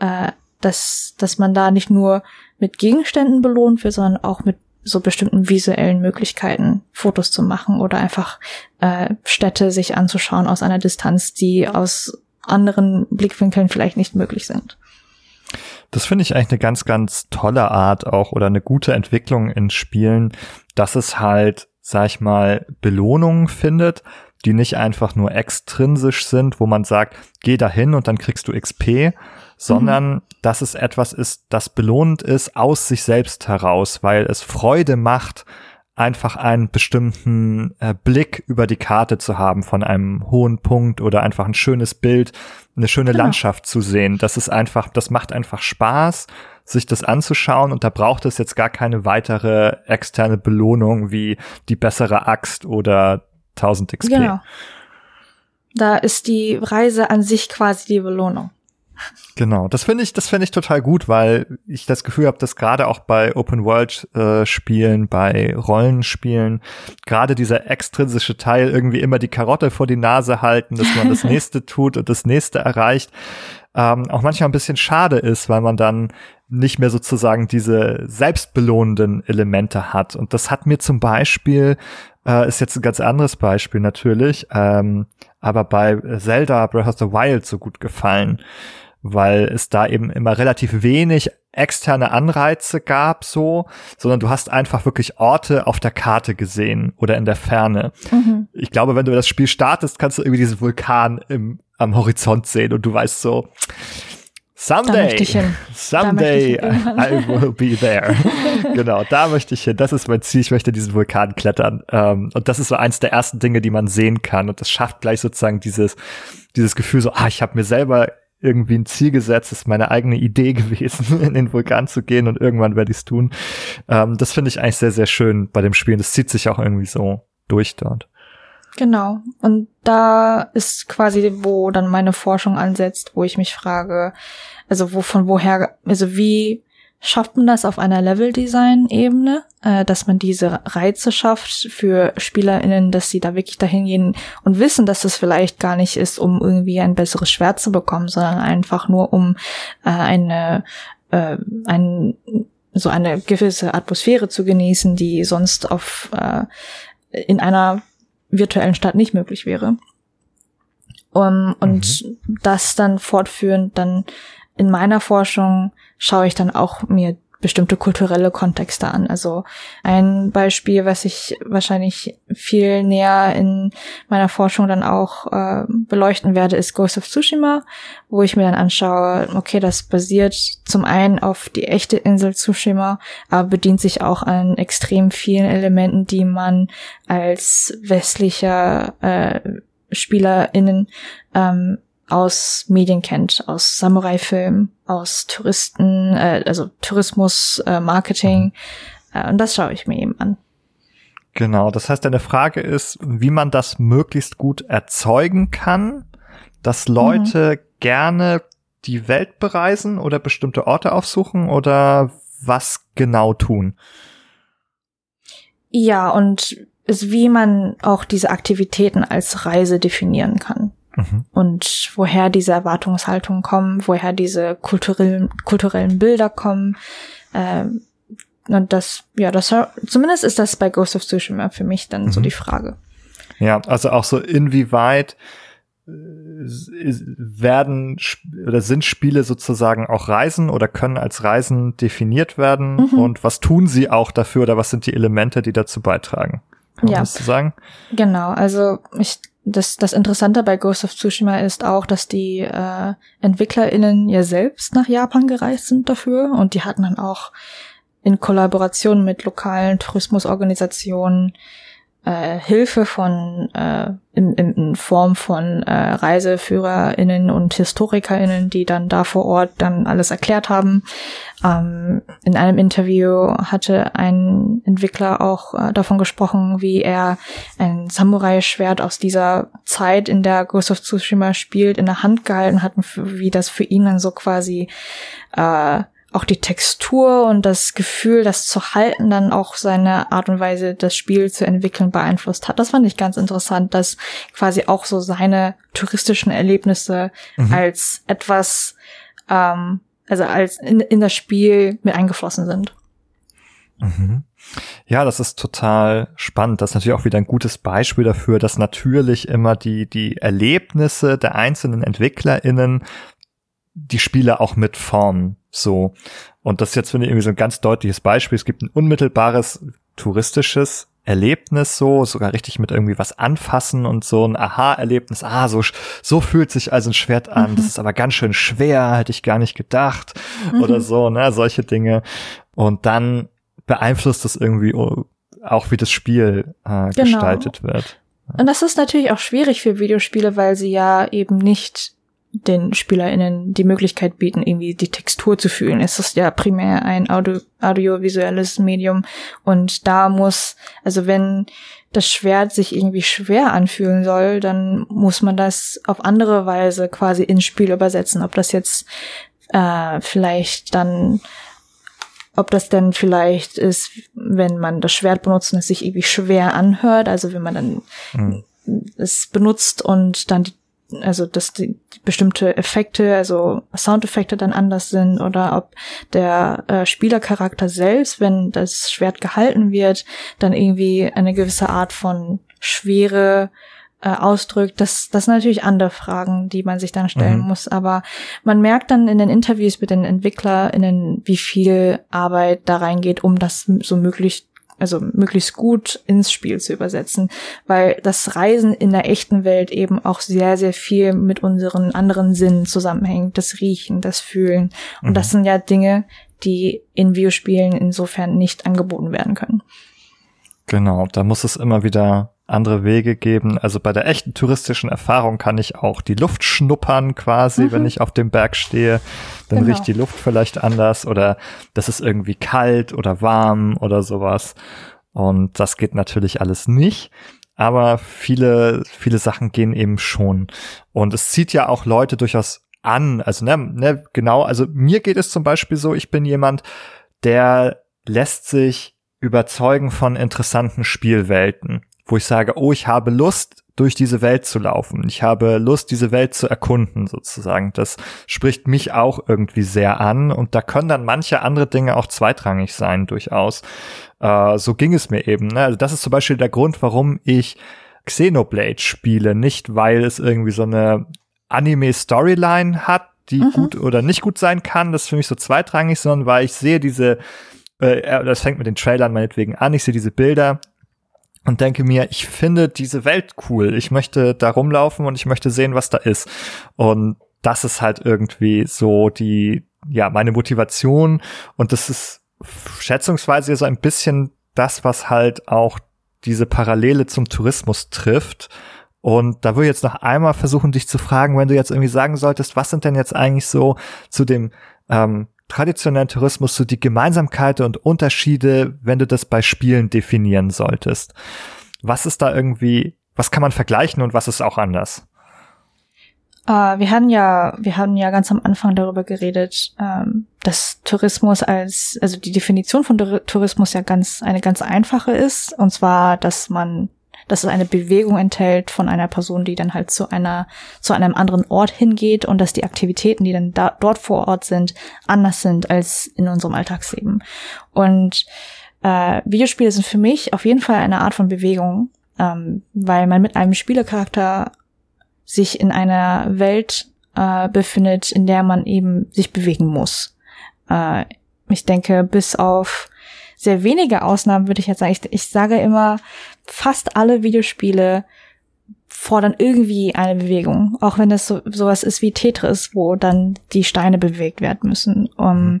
äh, dass, dass man da nicht nur mit Gegenständen belohnt wird, sondern auch mit so bestimmten visuellen Möglichkeiten Fotos zu machen oder einfach äh, Städte sich anzuschauen aus einer Distanz, die aus anderen Blickwinkeln vielleicht nicht möglich sind. Das finde ich eigentlich eine ganz, ganz tolle Art auch oder eine gute Entwicklung in Spielen, dass es halt, sag ich mal, Belohnungen findet, die nicht einfach nur extrinsisch sind, wo man sagt, geh dahin und dann kriegst du XP, sondern mhm. dass es etwas ist, das belohnend ist aus sich selbst heraus, weil es Freude macht, einfach einen bestimmten äh, Blick über die Karte zu haben von einem hohen Punkt oder einfach ein schönes Bild, eine schöne genau. Landschaft zu sehen. Das ist einfach, das macht einfach Spaß, sich das anzuschauen und da braucht es jetzt gar keine weitere externe Belohnung wie die bessere Axt oder 1000 XP. Genau. Da ist die Reise an sich quasi die Belohnung. Genau, das finde ich, das finde ich total gut, weil ich das Gefühl habe, dass gerade auch bei Open World äh, Spielen, bei Rollenspielen, gerade dieser extrinsische Teil irgendwie immer die Karotte vor die Nase halten, dass man das [LAUGHS] nächste tut und das nächste erreicht, ähm, auch manchmal ein bisschen schade ist, weil man dann nicht mehr sozusagen diese selbstbelohnenden Elemente hat. Und das hat mir zum Beispiel, äh, ist jetzt ein ganz anderes Beispiel natürlich, ähm, aber bei Zelda Breath of the Wild so gut gefallen weil es da eben immer relativ wenig externe Anreize gab, so, sondern du hast einfach wirklich Orte auf der Karte gesehen oder in der Ferne. Mhm. Ich glaube, wenn du das Spiel startest, kannst du irgendwie diesen Vulkan im, am Horizont sehen und du weißt so, Someday, [LAUGHS] someday I will be there. [LAUGHS] genau, da möchte ich hin. Das ist mein Ziel. Ich möchte diesen Vulkan klettern. Ähm, und das ist so eins der ersten Dinge, die man sehen kann. Und das schafft gleich sozusagen dieses, dieses Gefühl so, ah, ich habe mir selber irgendwie ein Ziel gesetzt, ist meine eigene Idee [LAUGHS] gewesen, in den Vulkan zu gehen und irgendwann werde ich es tun. Ähm, das finde ich eigentlich sehr, sehr schön bei dem Spiel. Das zieht sich auch irgendwie so durch dort. Genau. Und da ist quasi, wo dann meine Forschung ansetzt, wo ich mich frage, also wo von woher, also wie schafft man das auf einer Level-Design-Ebene, äh, dass man diese Reize schafft für SpielerInnen, dass sie da wirklich dahin gehen und wissen, dass das vielleicht gar nicht ist, um irgendwie ein besseres Schwert zu bekommen, sondern einfach nur um äh, eine, äh, ein, so eine gewisse Atmosphäre zu genießen, die sonst auf äh, in einer virtuellen Stadt nicht möglich wäre. Um, und mhm. das dann fortführend dann in meiner Forschung schaue ich dann auch mir bestimmte kulturelle Kontexte an. Also ein Beispiel, was ich wahrscheinlich viel näher in meiner Forschung dann auch äh, beleuchten werde, ist Ghost of Tsushima, wo ich mir dann anschaue, okay, das basiert zum einen auf die echte Insel Tsushima, aber bedient sich auch an extrem vielen Elementen, die man als westlicher äh, SpielerInnen ähm, aus Medien kennt, aus Samurai-Filmen, aus Touristen, äh, also Tourismus, äh, Marketing. Äh, und das schaue ich mir eben an. Genau, das heißt, deine Frage ist, wie man das möglichst gut erzeugen kann, dass Leute mhm. gerne die Welt bereisen oder bestimmte Orte aufsuchen oder was genau tun? Ja, und wie man auch diese Aktivitäten als Reise definieren kann. Mhm. Und woher diese Erwartungshaltungen kommen, woher diese kulturellen, kulturellen Bilder kommen. Ähm, und das, ja, das, zumindest ist das bei Ghost of Tsushima für mich dann mhm. so die Frage. Ja, also auch so inwieweit äh, werden oder sind Spiele sozusagen auch Reisen oder können als Reisen definiert werden mhm. und was tun sie auch dafür oder was sind die Elemente, die dazu beitragen? Kann ja. das so sagen? Genau, also ich das, das Interessante bei Ghost of Tsushima ist auch, dass die äh, EntwicklerInnen ja selbst nach Japan gereist sind dafür und die hatten dann auch in Kollaboration mit lokalen Tourismusorganisationen äh, Hilfe von äh, in, in, Form von äh, ReiseführerInnen und HistorikerInnen, die dann da vor Ort dann alles erklärt haben. Ähm, in einem Interview hatte ein Entwickler auch äh, davon gesprochen, wie er ein Samurai-Schwert aus dieser Zeit, in der Ghost of Tsushima spielt, in der Hand gehalten hat wie das für ihn dann so quasi äh, auch die Textur und das Gefühl, das zu halten, dann auch seine Art und Weise, das Spiel zu entwickeln, beeinflusst hat. Das fand ich ganz interessant, dass quasi auch so seine touristischen Erlebnisse mhm. als etwas, ähm, also als in, in das Spiel mit eingeflossen sind. Mhm. Ja, das ist total spannend. Das ist natürlich auch wieder ein gutes Beispiel dafür, dass natürlich immer die, die Erlebnisse der einzelnen EntwicklerInnen die Spiele auch mitformen. So. Und das ist jetzt, finde ich, irgendwie so ein ganz deutliches Beispiel. Es gibt ein unmittelbares touristisches Erlebnis so, sogar richtig mit irgendwie was anfassen und so ein Aha-Erlebnis. Ah, so, so fühlt sich also ein Schwert an. Mhm. Das ist aber ganz schön schwer, hätte ich gar nicht gedacht. Mhm. Oder so, ne, solche Dinge. Und dann beeinflusst das irgendwie auch, wie das Spiel äh, genau. gestaltet wird. Und das ist natürlich auch schwierig für Videospiele, weil sie ja eben nicht den SpielerInnen die Möglichkeit bieten, irgendwie die Textur zu fühlen. Es ist ja primär ein Audio audiovisuelles Medium und da muss, also wenn das Schwert sich irgendwie schwer anfühlen soll, dann muss man das auf andere Weise quasi ins Spiel übersetzen. Ob das jetzt äh, vielleicht dann ob das denn vielleicht ist, wenn man das Schwert benutzt und es sich irgendwie schwer anhört, also wenn man dann mhm. es benutzt und dann die also dass die, bestimmte Effekte, also Soundeffekte dann anders sind oder ob der äh, Spielercharakter selbst, wenn das Schwert gehalten wird, dann irgendwie eine gewisse Art von Schwere äh, ausdrückt. Das, das sind natürlich andere Fragen, die man sich dann stellen mhm. muss. Aber man merkt dann in den Interviews mit den EntwicklerInnen, wie viel Arbeit da reingeht, um das so möglich also möglichst gut ins Spiel zu übersetzen, weil das Reisen in der echten Welt eben auch sehr, sehr viel mit unseren anderen Sinnen zusammenhängt. Das Riechen, das Fühlen. Und mhm. das sind ja Dinge, die in Videospielen insofern nicht angeboten werden können. Genau, da muss es immer wieder andere Wege geben. Also bei der echten touristischen Erfahrung kann ich auch die Luft schnuppern quasi, mhm. wenn ich auf dem Berg stehe. Dann genau. riecht die Luft vielleicht anders oder das ist irgendwie kalt oder warm oder sowas. Und das geht natürlich alles nicht. Aber viele, viele Sachen gehen eben schon. Und es zieht ja auch Leute durchaus an. Also, ne, ne, genau. Also mir geht es zum Beispiel so, ich bin jemand, der lässt sich überzeugen von interessanten Spielwelten wo ich sage, oh, ich habe Lust, durch diese Welt zu laufen. Ich habe Lust, diese Welt zu erkunden, sozusagen. Das spricht mich auch irgendwie sehr an. Und da können dann manche andere Dinge auch zweitrangig sein, durchaus. Äh, so ging es mir eben. Ne? Also das ist zum Beispiel der Grund, warum ich Xenoblade spiele. Nicht, weil es irgendwie so eine Anime-Storyline hat, die mhm. gut oder nicht gut sein kann. Das ist für mich so zweitrangig, sondern weil ich sehe diese äh, das fängt mit den Trailern meinetwegen an. Ich sehe diese Bilder und denke mir, ich finde diese Welt cool. Ich möchte da rumlaufen und ich möchte sehen, was da ist. Und das ist halt irgendwie so die, ja, meine Motivation. Und das ist schätzungsweise so ein bisschen das, was halt auch diese Parallele zum Tourismus trifft. Und da würde ich jetzt noch einmal versuchen, dich zu fragen, wenn du jetzt irgendwie sagen solltest, was sind denn jetzt eigentlich so zu dem ähm, traditionellen Tourismus so die Gemeinsamkeiten und Unterschiede, wenn du das bei Spielen definieren solltest? Was ist da irgendwie, was kann man vergleichen und was ist auch anders? Uh, wir hatten ja, wir haben ja ganz am Anfang darüber geredet, ähm, dass Tourismus als, also die Definition von Tourismus ja ganz eine ganz einfache ist, und zwar, dass man dass es eine Bewegung enthält von einer Person, die dann halt zu einer, zu einem anderen Ort hingeht und dass die Aktivitäten, die dann da, dort vor Ort sind, anders sind als in unserem Alltagsleben. Und äh, Videospiele sind für mich auf jeden Fall eine Art von Bewegung, ähm, weil man mit einem Spielercharakter sich in einer Welt äh, befindet, in der man eben sich bewegen muss. Äh, ich denke, bis auf sehr wenige Ausnahmen würde ich jetzt sagen. Ich, ich sage immer, fast alle Videospiele fordern irgendwie eine Bewegung, auch wenn es so sowas ist wie Tetris, wo dann die Steine bewegt werden müssen. Um, mhm.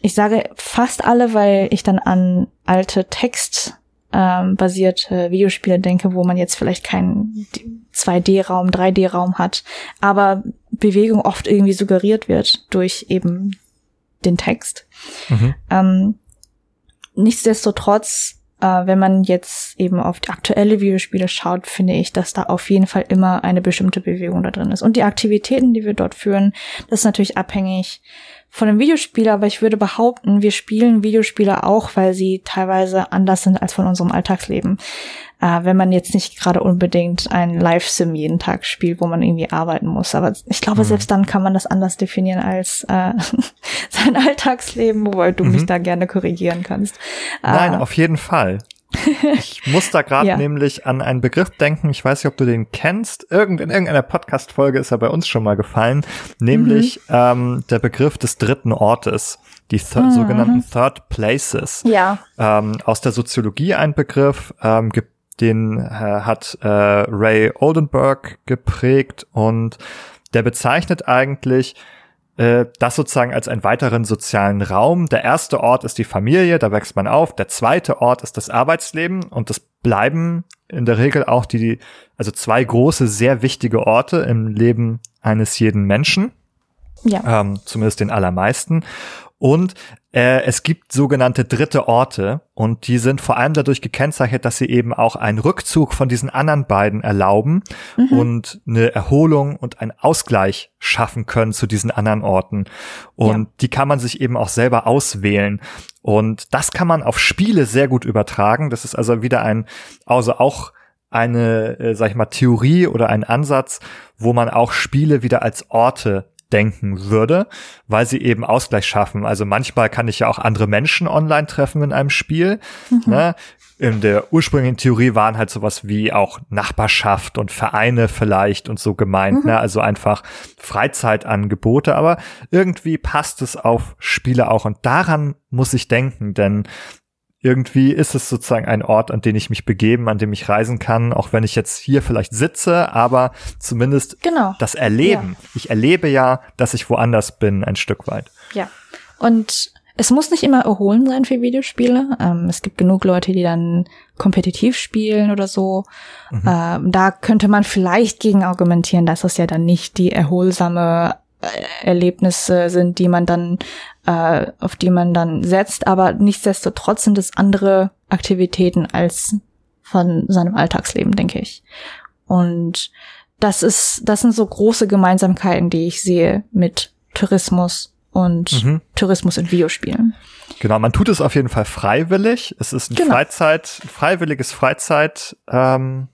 Ich sage fast alle, weil ich dann an alte Text ähm, basierte Videospiele denke, wo man jetzt vielleicht keinen 2D-Raum, 3D-Raum hat, aber Bewegung oft irgendwie suggeriert wird durch eben den Text. Mhm. Ähm, nichtsdestotrotz, äh, wenn man jetzt eben auf die aktuelle Videospiele schaut, finde ich, dass da auf jeden Fall immer eine bestimmte Bewegung da drin ist. Und die Aktivitäten, die wir dort führen, das ist natürlich abhängig von einem Videospiel, aber ich würde behaupten, wir spielen Videospiele auch, weil sie teilweise anders sind als von unserem Alltagsleben. Äh, wenn man jetzt nicht gerade unbedingt ein Live-Sim jeden Tag spielt, wo man irgendwie arbeiten muss. Aber ich glaube, mhm. selbst dann kann man das anders definieren als äh, [LAUGHS] sein Alltagsleben, wobei du mhm. mich da gerne korrigieren kannst. Nein, äh, auf jeden Fall. Ich [LAUGHS] muss da gerade ja. nämlich an einen Begriff denken, ich weiß nicht, ob du den kennst. Irgend, in irgendeiner Podcast-Folge ist er bei uns schon mal gefallen, nämlich mhm. ähm, der Begriff des dritten Ortes, die th mhm. sogenannten Third Places. Ja. Ähm, aus der Soziologie ein Begriff, ähm, den äh, hat äh, Ray Oldenburg geprägt und der bezeichnet eigentlich äh, das sozusagen als einen weiteren sozialen Raum. Der erste Ort ist die Familie, da wächst man auf. Der zweite Ort ist das Arbeitsleben und das bleiben in der Regel auch die, also zwei große, sehr wichtige Orte im Leben eines jeden Menschen. Ja. Ähm, zumindest den allermeisten. Und äh, es gibt sogenannte dritte Orte und die sind vor allem dadurch gekennzeichnet, dass sie eben auch einen Rückzug von diesen anderen beiden erlauben mhm. und eine Erholung und einen Ausgleich schaffen können zu diesen anderen Orten. Und ja. die kann man sich eben auch selber auswählen. Und das kann man auf Spiele sehr gut übertragen. Das ist also wieder ein, also auch eine, äh, sag ich mal, Theorie oder ein Ansatz, wo man auch Spiele wieder als Orte denken würde, weil sie eben Ausgleich schaffen. Also manchmal kann ich ja auch andere Menschen online treffen in einem Spiel. Mhm. Ne? In der ursprünglichen Theorie waren halt sowas wie auch Nachbarschaft und Vereine vielleicht und so gemeint, mhm. ne? also einfach Freizeitangebote, aber irgendwie passt es auf Spiele auch und daran muss ich denken, denn irgendwie ist es sozusagen ein Ort, an den ich mich begeben, an dem ich reisen kann, auch wenn ich jetzt hier vielleicht sitze, aber zumindest genau. das Erleben. Ja. Ich erlebe ja, dass ich woanders bin, ein Stück weit. Ja. Und es muss nicht immer erholen sein für Videospiele. Ähm, es gibt genug Leute, die dann kompetitiv spielen oder so. Mhm. Ähm, da könnte man vielleicht gegen argumentieren, dass es ja dann nicht die erholsame Erlebnisse sind, die man dann äh, auf die man dann setzt, aber nichtsdestotrotz sind es andere Aktivitäten als von seinem Alltagsleben, denke ich. Und das ist, das sind so große Gemeinsamkeiten, die ich sehe mit Tourismus und mhm. Tourismus in Videospielen. Genau, man tut es auf jeden Fall freiwillig. Es ist ein genau. Freizeit, freiwilliges Freizeit, ähm,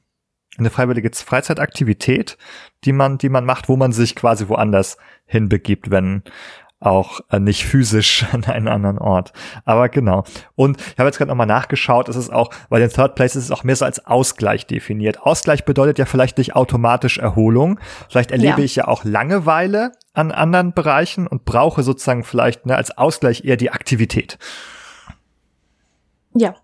eine freiwillige Freizeitaktivität, die man, die man macht, wo man sich quasi woanders hinbegibt, wenn auch äh, nicht physisch [LAUGHS] an einen anderen Ort. Aber genau. Und ich habe jetzt gerade nochmal nachgeschaut, es ist auch, bei den Third Places ist es auch mehr so als Ausgleich definiert. Ausgleich bedeutet ja vielleicht nicht automatisch Erholung. Vielleicht erlebe ja. ich ja auch Langeweile an anderen Bereichen und brauche sozusagen vielleicht ne, als Ausgleich eher die Aktivität. Ja,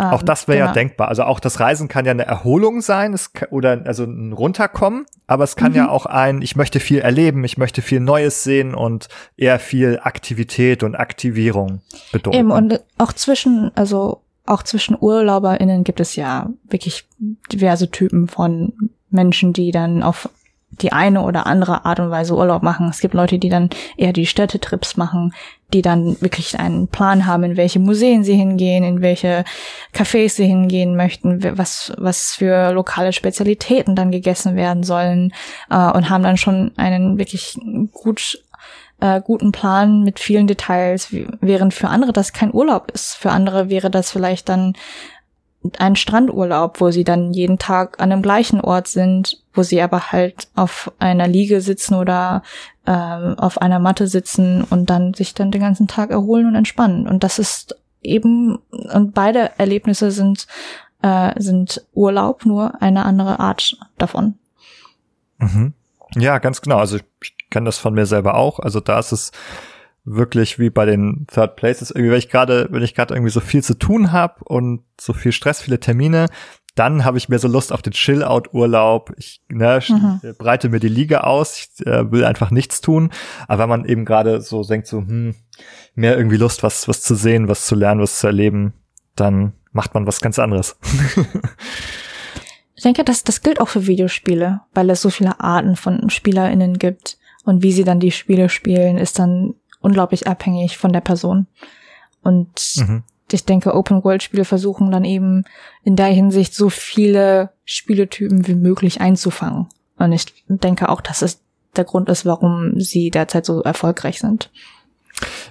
auch ähm, das wäre genau. ja denkbar. Also auch das Reisen kann ja eine Erholung sein, es oder also ein Runterkommen, aber es kann mhm. ja auch ein, ich möchte viel erleben, ich möchte viel Neues sehen und eher viel Aktivität und Aktivierung bedeuten. Eben, und auch zwischen, also auch zwischen UrlauberInnen gibt es ja wirklich diverse Typen von Menschen, die dann auf die eine oder andere Art und Weise Urlaub machen. Es gibt Leute, die dann eher die Städtetrips machen, die dann wirklich einen Plan haben, in welche Museen sie hingehen, in welche Cafés sie hingehen möchten, was, was für lokale Spezialitäten dann gegessen werden sollen äh, und haben dann schon einen wirklich gut äh, guten Plan mit vielen Details, während für andere das kein Urlaub ist. Für andere wäre das vielleicht dann ein Strandurlaub, wo sie dann jeden Tag an dem gleichen Ort sind, wo sie aber halt auf einer Liege sitzen oder ähm, auf einer Matte sitzen und dann sich dann den ganzen Tag erholen und entspannen. Und das ist eben, und beide Erlebnisse sind, äh, sind Urlaub, nur eine andere Art davon. Mhm. Ja, ganz genau. Also ich kenne das von mir selber auch. Also da ist es wirklich wie bei den Third Places. Irgendwie, wenn ich gerade, wenn ich gerade irgendwie so viel zu tun habe und so viel Stress, viele Termine, dann habe ich mir so Lust auf den Chill-Out-Urlaub. Ich ne, mhm. breite mir die Liga aus, ich äh, will einfach nichts tun. Aber wenn man eben gerade so denkt, so, hm, mehr irgendwie Lust, was, was zu sehen, was zu lernen, was zu erleben, dann macht man was ganz anderes. ich denke, das, das gilt auch für Videospiele, weil es so viele Arten von SpielerInnen gibt. Und wie sie dann die Spiele spielen, ist dann unglaublich abhängig von der Person. Und mhm. ich denke, Open-World-Spiele versuchen dann eben in der Hinsicht so viele Spieletypen wie möglich einzufangen. Und ich denke auch, dass es der Grund ist, warum sie derzeit so erfolgreich sind.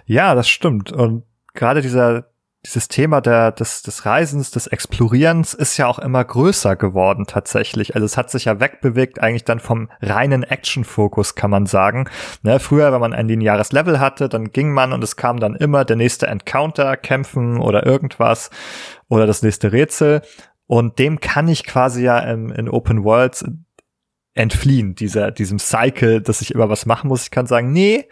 Ja, das stimmt. Und gerade dieser dieses Thema der, des, des Reisens, des Explorierens ist ja auch immer größer geworden tatsächlich. Also es hat sich ja wegbewegt eigentlich dann vom reinen Action-Fokus, kann man sagen. Ne, früher, wenn man ein lineares Level hatte, dann ging man und es kam dann immer der nächste Encounter, Kämpfen oder irgendwas oder das nächste Rätsel. Und dem kann ich quasi ja in, in Open Worlds entfliehen, dieser, diesem Cycle, dass ich immer was machen muss. Ich kann sagen, nee,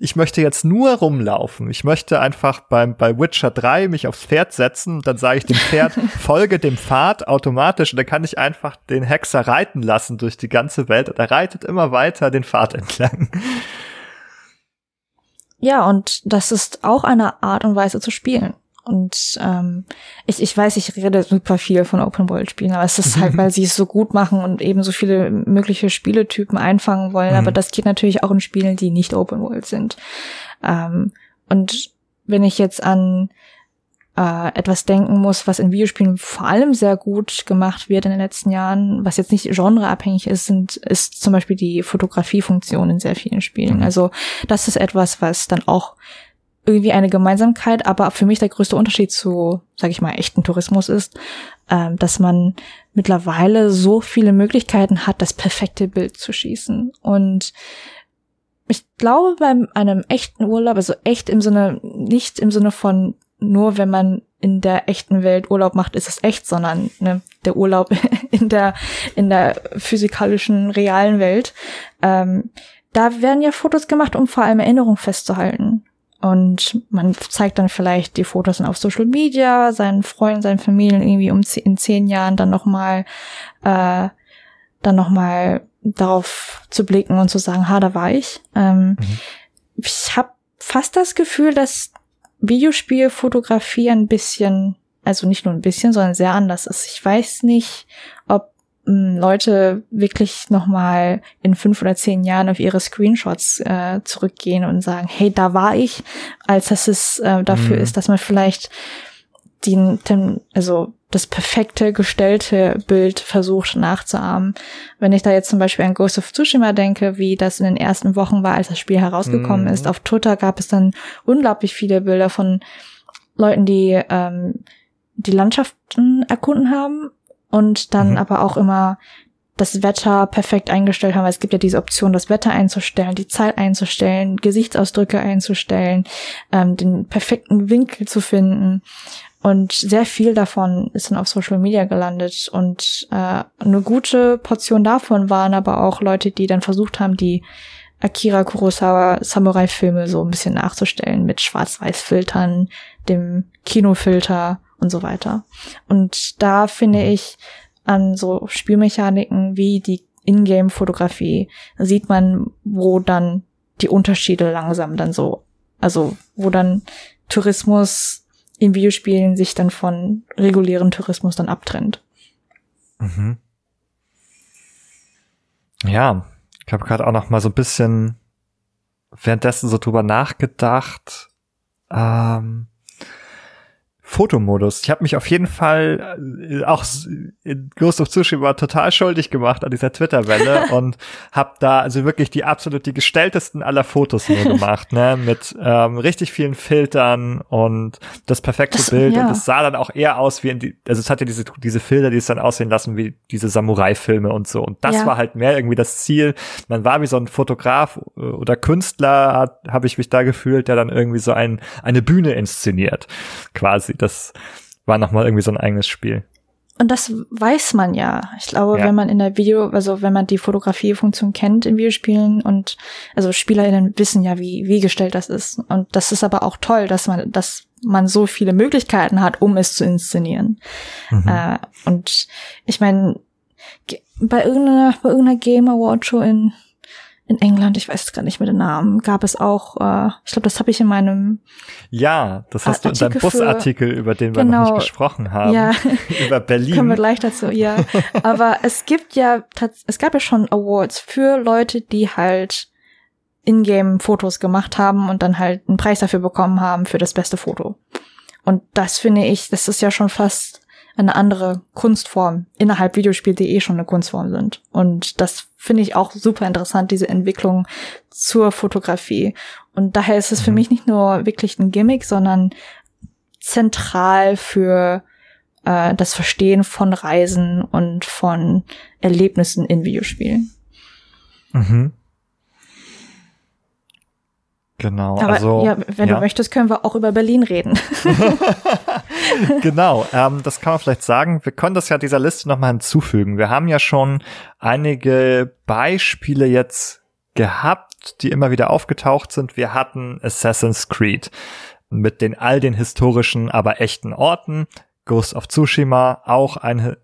ich möchte jetzt nur rumlaufen. Ich möchte einfach beim, bei Witcher 3 mich aufs Pferd setzen. Dann sage ich dem Pferd, [LAUGHS] folge dem Pfad automatisch. Und dann kann ich einfach den Hexer reiten lassen durch die ganze Welt. Und er reitet immer weiter den Pfad entlang. Ja, und das ist auch eine Art und Weise zu spielen. Und ähm, ich, ich weiß, ich rede super viel von Open World Spielen, aber es ist halt, weil sie es so gut machen und eben so viele mögliche Spieletypen einfangen wollen. Mhm. Aber das geht natürlich auch in Spielen, die nicht Open World sind. Ähm, und wenn ich jetzt an äh, etwas denken muss, was in Videospielen vor allem sehr gut gemacht wird in den letzten Jahren, was jetzt nicht genreabhängig ist, sind, ist zum Beispiel die Fotografiefunktion in sehr vielen Spielen. Mhm. Also das ist etwas, was dann auch irgendwie eine Gemeinsamkeit, aber für mich der größte Unterschied zu, sag ich mal, echten Tourismus ist, ähm, dass man mittlerweile so viele Möglichkeiten hat, das perfekte Bild zu schießen. Und ich glaube, bei einem echten Urlaub, also echt im Sinne, nicht im Sinne von nur wenn man in der echten Welt Urlaub macht, ist es echt, sondern ne, der Urlaub [LAUGHS] in der in der physikalischen realen Welt. Ähm, da werden ja Fotos gemacht, um vor allem Erinnerungen festzuhalten. Und man zeigt dann vielleicht die Fotos auf Social Media, seinen Freunden, seinen Familien irgendwie um in zehn Jahren dann nochmal, äh, dann nochmal darauf zu blicken und zu sagen, ha, da war ich. Ähm, mhm. Ich habe fast das Gefühl, dass Videospielfotografie ein bisschen, also nicht nur ein bisschen, sondern sehr anders ist. Ich weiß nicht, ob Leute wirklich nochmal in fünf oder zehn Jahren auf ihre Screenshots äh, zurückgehen und sagen, hey, da war ich, als dass es äh, dafür mhm. ist, dass man vielleicht den, den, also das perfekte gestellte Bild versucht nachzuahmen. Wenn ich da jetzt zum Beispiel an Ghost of Tsushima denke, wie das in den ersten Wochen war, als das Spiel herausgekommen mhm. ist, auf Twitter gab es dann unglaublich viele Bilder von Leuten, die ähm, die Landschaften erkunden haben und dann mhm. aber auch immer das Wetter perfekt eingestellt haben. Es gibt ja diese Option, das Wetter einzustellen, die Zeit einzustellen, Gesichtsausdrücke einzustellen, ähm, den perfekten Winkel zu finden. Und sehr viel davon ist dann auf Social Media gelandet. Und äh, eine gute Portion davon waren aber auch Leute, die dann versucht haben, die Akira Kurosawa Samurai-Filme so ein bisschen nachzustellen mit Schwarz-Weiß-Filtern, dem Kinofilter und so weiter. Und da finde mhm. ich an so Spielmechaniken wie die Ingame-Fotografie sieht man, wo dann die Unterschiede langsam dann so, also wo dann Tourismus in Videospielen sich dann von regulären Tourismus dann abtrennt. Mhm. Ja, ich habe gerade auch noch mal so ein bisschen währenddessen so drüber nachgedacht. Ähm, Fotomodus. Ich habe mich auf jeden Fall äh, auch in Ghost of Tsushima total schuldig gemacht an dieser Twitter-Welle [LAUGHS] und habe da also wirklich die absolut die gestelltesten aller Fotos nur [LAUGHS] gemacht, ne, mit ähm, richtig vielen Filtern und das perfekte das, Bild ja. und es sah dann auch eher aus wie in die, also es hatte diese diese Filter, die es dann aussehen lassen wie diese Samurai-Filme und so und das ja. war halt mehr irgendwie das Ziel. Man war wie so ein Fotograf äh, oder Künstler, habe ich mich da gefühlt, der dann irgendwie so ein eine Bühne inszeniert, quasi das war nochmal irgendwie so ein eigenes Spiel. und das weiß man ja. Ich glaube, Ja. wenn man in der Video, also wenn man die Fotografiefunktion kennt in Videospielen und also SpielerInnen wissen ja, wie, wie gestellt das ist. Und das ist aber auch toll, dass man, dass man so viele Möglichkeiten hat, um es zu inszenieren. Mhm. Äh, und ich meine, bei irgendeiner, bei irgendeiner Game Award Show in, in England, ich weiß jetzt gar nicht mehr den Namen, gab es auch, äh, ich glaube, das habe ich in meinem, Ja, das hast du in deinem Artikel Busartikel, über den wir noch Genau. nicht gesprochen haben, ja, [LAUGHS] über Kommen wir Berlin. gleich dazu, ja. [LAUGHS] Aber es gibt ja, es gab ja schon Awards für Leute, die halt Ingame-Fotos gemacht haben und dann halt einen Preis dafür bekommen haben für das beste Foto. Und das finde ich, das ist ja schon fast eine andere Kunstform innerhalb Videospiele, die eh schon eine Kunstform sind. Und das finde ich auch super interessant, diese Entwicklung zur Fotografie. Und daher ist es für Mhm. mich nicht nur wirklich ein Gimmick, sondern zentral für äh, das Verstehen von Reisen und von Erlebnissen in Videospielen. Mhm. Genau, Aber also ja, wenn ja. du möchtest, können wir auch über Berlin reden. [LAUGHS] genau, ähm, das kann man vielleicht sagen. Wir können das ja dieser Liste nochmal hinzufügen. Wir haben ja schon einige Beispiele jetzt gehabt, die immer wieder aufgetaucht sind. Wir hatten Assassin's Creed mit den all den historischen, aber echten Orten. Ghost of Tsushima, auch ein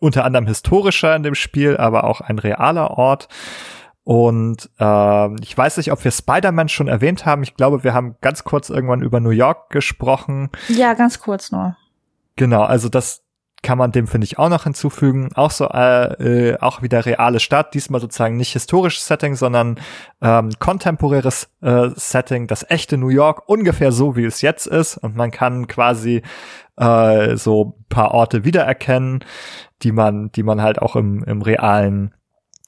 unter anderem historischer in dem Spiel, aber auch ein realer Ort. Und ähm, ich weiß nicht, ob wir Spider-Man schon erwähnt haben. Ich glaube, wir haben ganz kurz irgendwann über New York gesprochen. ja, ganz kurz nur. Genau, also das kann man dem, finde ich, auch noch hinzufügen. Auch so, äh, äh, auch wieder reale Stadt, diesmal sozusagen nicht historisches Setting, sondern ähm, kontemporäres äh, Setting, das echte New York, ungefähr so, wie es jetzt ist. Und man kann quasi äh, so ein paar Orte wiedererkennen, die man, die man halt auch im, im realen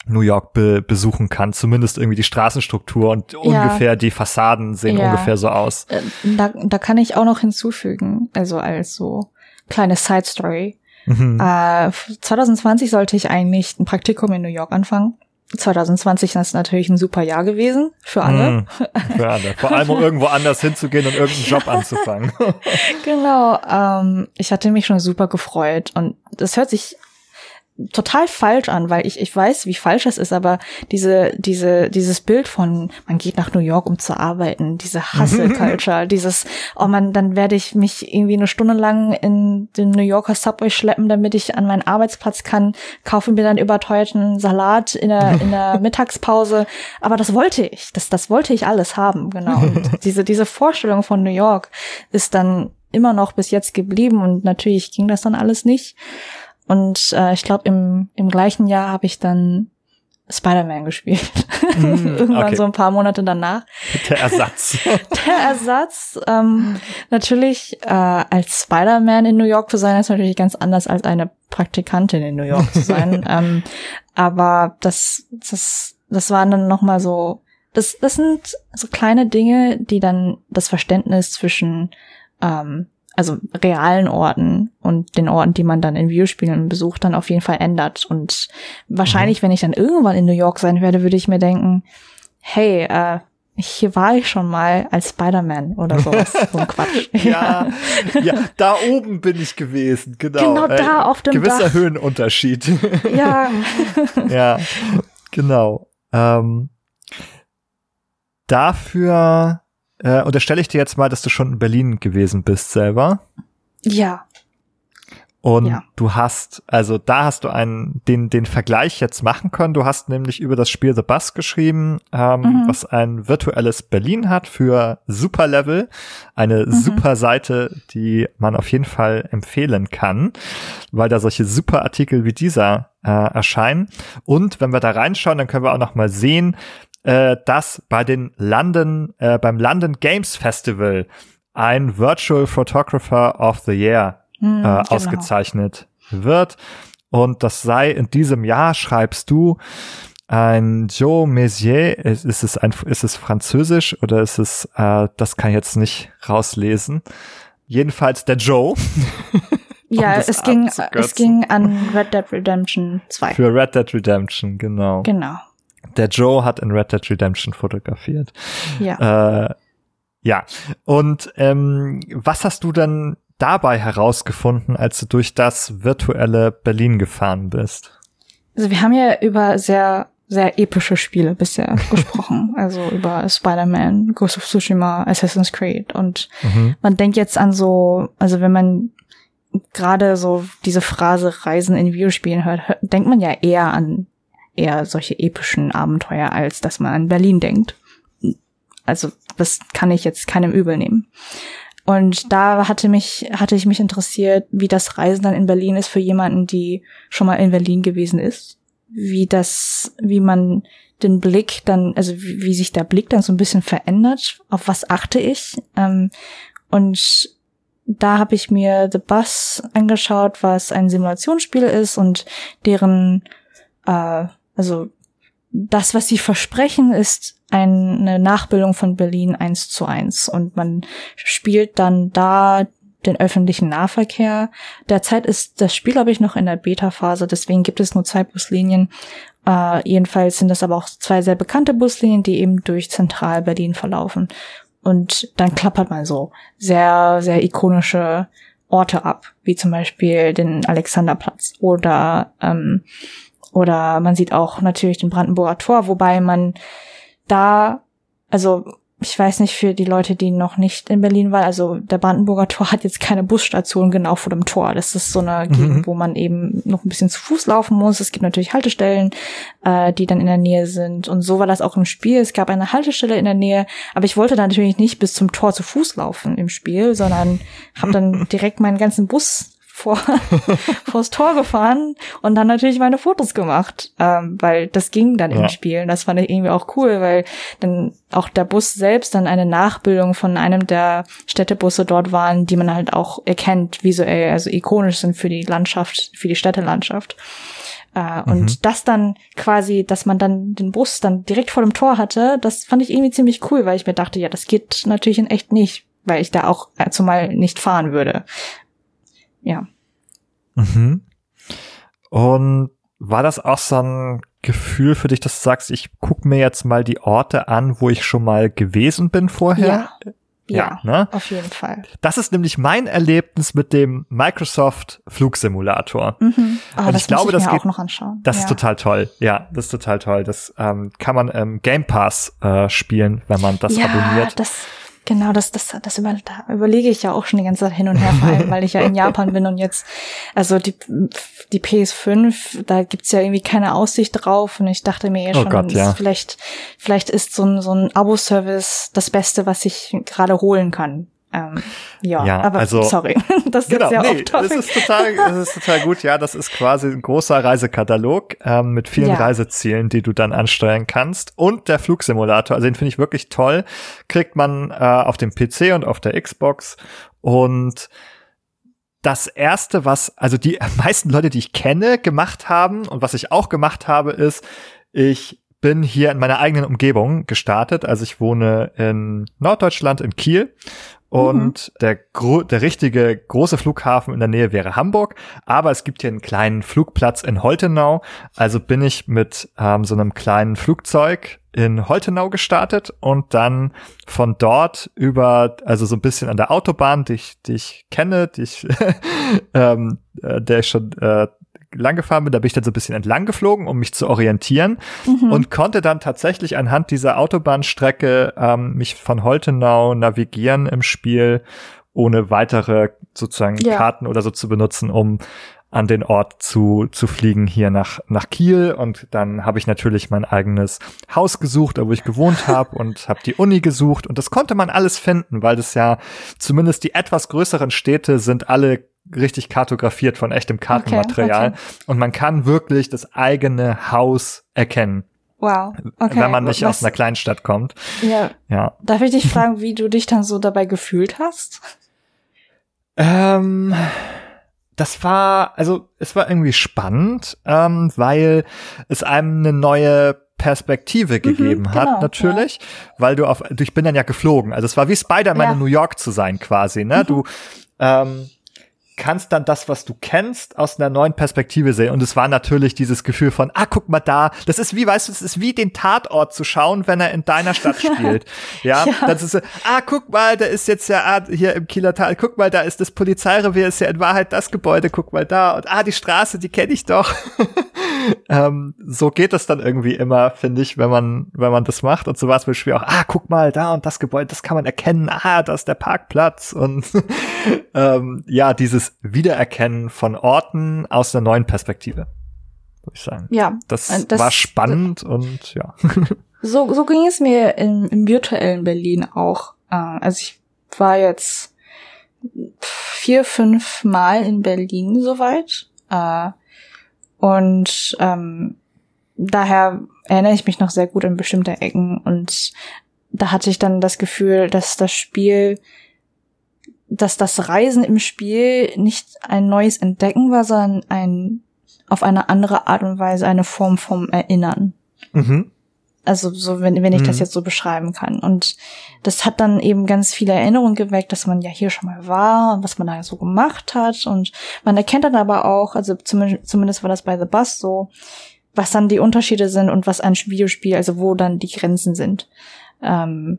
New York be besuchen kann. Zumindest irgendwie die Straßenstruktur und ungefähr die Fassaden sehen Ja. ungefähr so aus. Äh, Da, da kann ich auch noch hinzufügen, also als so kleine Side Story. Mhm. Äh, 2020 sollte ich eigentlich ein Praktikum in New York anfangen. 2020 ist natürlich ein super Jahr gewesen für alle. Mm, [LAUGHS] für alle. Vor allem, um irgendwo anders hinzugehen und irgendeinen Job anzufangen. [LAUGHS] Genau, ähm, ich hatte mich schon super gefreut und das hört sich total falsch an, weil ich, ich weiß, wie falsch das ist, aber diese, diese, dieses Bild von, man geht nach New York, um zu arbeiten, diese Hustle-Culture, [LAUGHS] dieses, oh man, dann werde ich mich irgendwie eine Stunde lang in den New Yorker Subway schleppen, damit ich an meinen Arbeitsplatz kann, kaufe mir dann überteuerten Salat in der, in der [LAUGHS] Mittagspause, aber das wollte ich, das, das wollte ich alles haben, genau. Und [LAUGHS] diese, diese Vorstellung von New York ist dann immer noch bis jetzt geblieben und natürlich ging das dann alles nicht. Und äh, ich glaube, im, im gleichen Jahr habe ich dann Spider-Man gespielt. [LAUGHS] Irgendwann Mm, okay. so ein paar Monate danach. Der Ersatz. [LAUGHS] Der Ersatz, ähm, natürlich äh, als Spider-Man in New York zu sein, ist natürlich ganz anders als eine Praktikantin in New York zu sein. [LAUGHS] ähm, aber das, das, das waren dann noch mal so, das, das sind so kleine Dinge, die dann das Verständnis zwischen ähm, also realen Orten und den Orten, die man dann in Videospielen besucht, dann auf jeden Fall ändert. Und wahrscheinlich, wenn ich dann irgendwann in New York sein werde, würde ich mir denken, hey, äh, hier war ich schon mal als Spider-Man oder sowas. [LAUGHS] So ein Quatsch. ja, [LAUGHS] ja, da oben bin ich gewesen, genau. Genau da auf dem gewisser Dach. Höhenunterschied. ja. [LAUGHS] ja, genau. Ähm, dafür äh, unterstelle ich dir jetzt mal, dass du schon in Berlin gewesen bist selber. Ja. Und Ja. du hast, also da hast du einen, den, den Vergleich jetzt machen können. Du hast nämlich über das Spiel The Bus geschrieben, ähm, Mhm. was ein virtuelles Berlin hat für Superlevel. Eine Mhm. super Seite, die man auf jeden Fall empfehlen kann, weil da solche super Artikel wie dieser äh, erscheinen. Und wenn wir da reinschauen, dann können wir auch noch mal sehen, äh, dass bei den London, äh, beim London Games Festival ein Virtual Photographer of the Year Hm, äh, genau. ausgezeichnet wird. Und das sei in diesem Jahr, schreibst du, ein Joe Mézier, ist ist es ein, ist es französisch oder ist es, äh, das kann ich jetzt nicht rauslesen. Jedenfalls der Joe [LAUGHS] Ja, das es ging, es ging an Red Dead Redemption 2. für Red Dead Redemption, genau. Genau. Der Joe hat in Red Dead Redemption fotografiert. Ja. Äh, ja, und ähm, was hast du dann dabei herausgefunden, als du durch das virtuelle Berlin gefahren bist? Also wir haben ja über sehr, sehr epische Spiele bisher [LAUGHS] gesprochen. Also über Spider-Man, Ghost of Tsushima, Assassin's Creed. Und mhm. man denkt jetzt an so, also wenn man gerade so diese Phrase Reisen in Videospielen hört, denkt man ja eher an eher solche epischen Abenteuer, als dass man an Berlin denkt. Also das kann ich jetzt keinem übel nehmen. Und da hatte mich, hatte ich mich interessiert, wie das Reisen dann in Berlin ist für jemanden, die schon mal in Berlin gewesen ist. Wie das, wie man den Blick dann, also wie, wie sich der Blick dann so ein bisschen verändert. Auf was achte ich? Ähm, und da habe ich mir The Bus angeschaut, was ein Simulationsspiel ist und deren, äh, also das, was sie versprechen, ist eine Nachbildung von Berlin eins zu eins und man spielt dann da den öffentlichen Nahverkehr. Derzeit ist das Spiel, glaube ich, noch in der Beta-Phase, deswegen gibt es nur zwei Buslinien. Äh, jedenfalls sind das aber auch zwei sehr bekannte Buslinien, die eben durch Zentral-Berlin verlaufen. Und dann klappert man so sehr, sehr ikonische Orte ab, wie zum Beispiel den Alexanderplatz oder ähm, oder man sieht auch natürlich den Brandenburger Tor, wobei man da, also ich weiß nicht für die Leute, die noch nicht in Berlin waren, also der Brandenburger Tor hat jetzt keine Busstation genau vor dem Tor. Das ist so eine mhm. Gegend, wo man eben noch ein bisschen zu Fuß laufen muss. Es gibt natürlich Haltestellen, äh, die dann in der Nähe sind. Und so war das auch im Spiel. Es gab eine Haltestelle in der Nähe, aber ich wollte da natürlich nicht bis zum Tor zu Fuß laufen im Spiel, sondern habe dann [LAUGHS] direkt meinen ganzen Bus vor [LAUGHS] vors Tor gefahren und dann natürlich meine Fotos gemacht, ähm, weil das ging dann ja. im Spiel. Und das fand ich irgendwie auch cool, weil dann auch der Bus selbst dann eine Nachbildung von einem der Städtebusse dort waren, die man halt auch erkennt visuell, also ikonisch sind für die Landschaft, für die Städtelandschaft. Äh, und mhm. das dann quasi, dass man dann den Bus dann direkt vor dem Tor hatte, das fand ich irgendwie ziemlich cool, weil ich mir dachte, ja, das geht natürlich in echt nicht, weil ich da auch äh, zumal nicht fahren würde ja. Mhm. Und war das auch so ein Gefühl für dich, dass du sagst, ich guck mir jetzt mal die Orte an, wo ich schon mal gewesen bin vorher? Ja. Ja, ja ne? auf jeden Fall. Das ist nämlich mein Erlebnis mit dem Microsoft Flugsimulator. Mhm. Oh, Und das ich glaube, ich das geht, auch noch anschauen. Das ja. ist total toll. Ja, das ist total toll. Das ähm, kann man im Game Pass äh, spielen, wenn man das ja, abonniert. Das Genau, das, das, das über, da überlege ich ja auch schon die ganze Zeit hin und her, vor allem, weil ich ja in [LAUGHS] Japan bin und jetzt, also die, die PS5, da gibt's ja irgendwie keine Aussicht drauf und ich dachte mir ja oh schon, Gott, ja. vielleicht, vielleicht ist so ein, so ein Abo-Service das Beste, was ich gerade holen kann. Ähm, ja, ja, aber also, sorry, [LAUGHS] das genau, ist ja nee, das ist total, das ist total gut. Ja, das ist quasi ein großer Reisekatalog ähm, mit vielen ja. Reisezielen, die du dann ansteuern kannst. Und der Flugsimulator, also den finde ich wirklich toll, kriegt man äh, auf dem PC und auf der Xbox. Und das erste, was also die [LAUGHS] meisten Leute, die ich kenne, gemacht haben und was ich auch gemacht habe, ist, ich bin hier in meiner eigenen Umgebung gestartet. Also ich wohne in Norddeutschland, in Kiel und mhm. der, gro der richtige große Flughafen in der Nähe wäre Hamburg. Aber es gibt hier einen kleinen Flugplatz in Holtenau. Also bin ich mit ähm, so einem kleinen Flugzeug in Holtenau gestartet und dann von dort über, also so ein bisschen an der Autobahn, die ich, die ich kenne, die ich, [LAUGHS] ähm, äh, der ich schon äh, lang gefahren bin, da bin ich dann so ein bisschen entlang geflogen, um mich zu orientieren mhm. und konnte dann tatsächlich anhand dieser Autobahnstrecke ähm, mich von Holtenau navigieren im Spiel, ohne weitere sozusagen ja. Karten oder so zu benutzen, um an den Ort zu, zu fliegen hier nach, nach Kiel. Und dann habe ich natürlich mein eigenes Haus gesucht, wo ich gewohnt [LAUGHS] habe und habe die Uni gesucht. Und das konnte man alles finden, weil das ja zumindest die etwas größeren Städte sind alle richtig kartografiert von echtem Kartenmaterial. Okay, okay. Und man kann wirklich das eigene Haus erkennen. Wow. Okay. Wenn man nicht Was? aus einer Kleinstadt kommt. Ja. ja. Darf ich dich fragen, wie du dich dann so dabei gefühlt hast? Ähm, das war, also es war irgendwie spannend, ähm, weil es einem eine neue Perspektive mhm, gegeben mhm, hat, genau, natürlich, ja. weil du auf, ich bin dann ja geflogen. Also es war wie Spider-Man ja. in New York zu sein, quasi, ne? Mhm. Du, ähm, kannst dann das, was du kennst, aus einer neuen Perspektive sehen. Und es war natürlich dieses Gefühl von, ah, guck mal da, das ist wie, weißt du, es ist wie den Tatort zu schauen, wenn er in deiner Stadt [LAUGHS] spielt. Ja, ja. das ist so, ah, guck mal, da ist jetzt ja ah, hier im Kieler Tal, guck mal, da ist das Polizeirevier, ist ja in Wahrheit das Gebäude, guck mal da. Und ah, die Straße, die kenne ich doch. [LAUGHS] ähm, so geht es dann irgendwie immer, finde ich, wenn man, wenn man das macht. Und so war es beim Spiel auch, ah, guck mal, da und das Gebäude, das kann man erkennen, ah, da ist der Parkplatz. Und [LAUGHS] ähm, ja, dieses Wiedererkennen von Orten aus einer neuen Perspektive, würde ich sagen. Ja. Das, äh, das war spannend und ja. [LAUGHS] So, so ging es mir im, im virtuellen Berlin auch. Äh, also ich war jetzt vier, fünf Mal in Berlin soweit. Äh, und ähm, daher erinnere ich mich noch sehr gut an bestimmte Ecken und da hatte ich dann das Gefühl, dass das Spiel, dass das Reisen im Spiel nicht ein neues Entdecken war, sondern ein auf eine andere Art und Weise eine Form vom Erinnern. Mhm. Also so, wenn, wenn ich mhm. das jetzt so beschreiben kann. Und das hat dann eben ganz viele Erinnerungen geweckt, dass man ja hier schon mal war und was man da so gemacht hat. Und man erkennt dann aber auch, also zumindest, zumindest war das bei The Bus so, was dann die Unterschiede sind und was ein Videospiel, also wo dann die Grenzen sind. Ähm,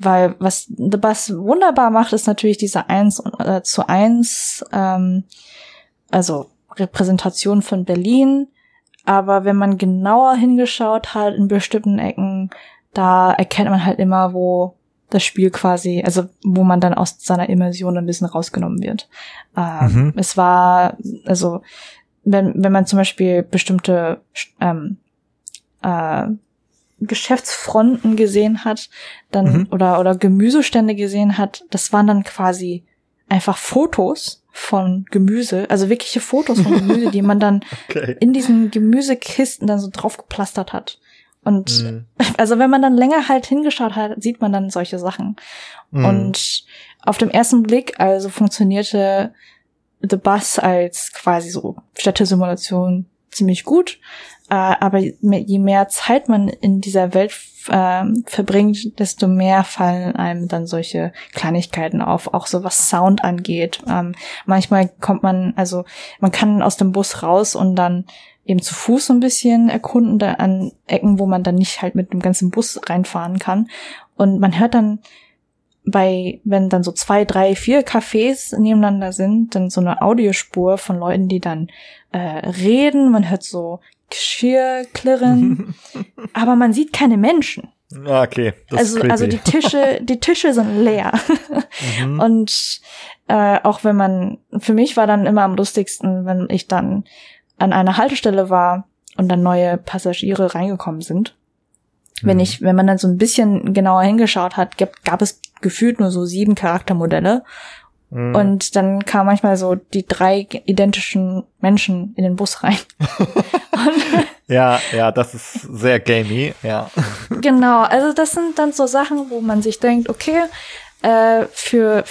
weil was The Bus wunderbar macht, ist natürlich diese eins äh, zu eins, ähm, also Repräsentation von Berlin aber wenn man genauer hingeschaut hat in bestimmten Ecken, da erkennt man halt immer, wo das Spiel quasi, also wo man dann aus seiner Immersion ein bisschen rausgenommen wird. Ähm, mhm. Es war, also wenn, wenn man zum Beispiel bestimmte ähm, äh, Geschäftsfronten gesehen hat, dann mhm. oder oder Gemüsestände gesehen hat, das waren dann quasi einfach Fotos von Gemüse, also wirkliche Fotos von Gemüse, die man dann [LAUGHS] okay. in diesen Gemüsekisten dann so draufgeplastert hat. Und mhm. [LAUGHS] also wenn man dann länger halt hingeschaut hat, sieht man dann solche Sachen. Mhm. Und auf dem ersten Blick also funktionierte The Bus als quasi so Städtesimulation ziemlich gut. Äh, aber je mehr Zeit man in dieser Welt äh, verbringt, desto mehr fallen einem dann solche Kleinigkeiten auf, auch so was Sound angeht. Ähm, manchmal kommt man, also man kann aus dem Bus raus und dann eben zu Fuß so ein bisschen erkunden da an Ecken, wo man dann nicht halt mit dem ganzen Bus reinfahren kann. Und man hört dann bei, wenn dann so zwei, drei, vier Cafés nebeneinander sind, dann so eine Audiospur von Leuten, die dann äh, reden. Man hört so Geschirr klirren, [LAUGHS] aber man sieht keine Menschen. Ah, okay. Das also, also die Tische, [LAUGHS] die Tische sind leer. mhm. Und äh, auch wenn man, für mich war dann immer am lustigsten, wenn ich dann an einer Haltestelle war und dann neue Passagiere reingekommen sind. Mhm. Wenn ich, wenn man dann so ein bisschen genauer hingeschaut hat, gab, gab es gefühlt nur so sieben Charaktermodelle Mhm. Und dann kamen manchmal so die drei identischen Menschen in den Bus rein. [LAUGHS] ja, ja, das ist sehr gamey, ja. Genau, also das sind dann so Sachen, wo man sich denkt, okay, äh, für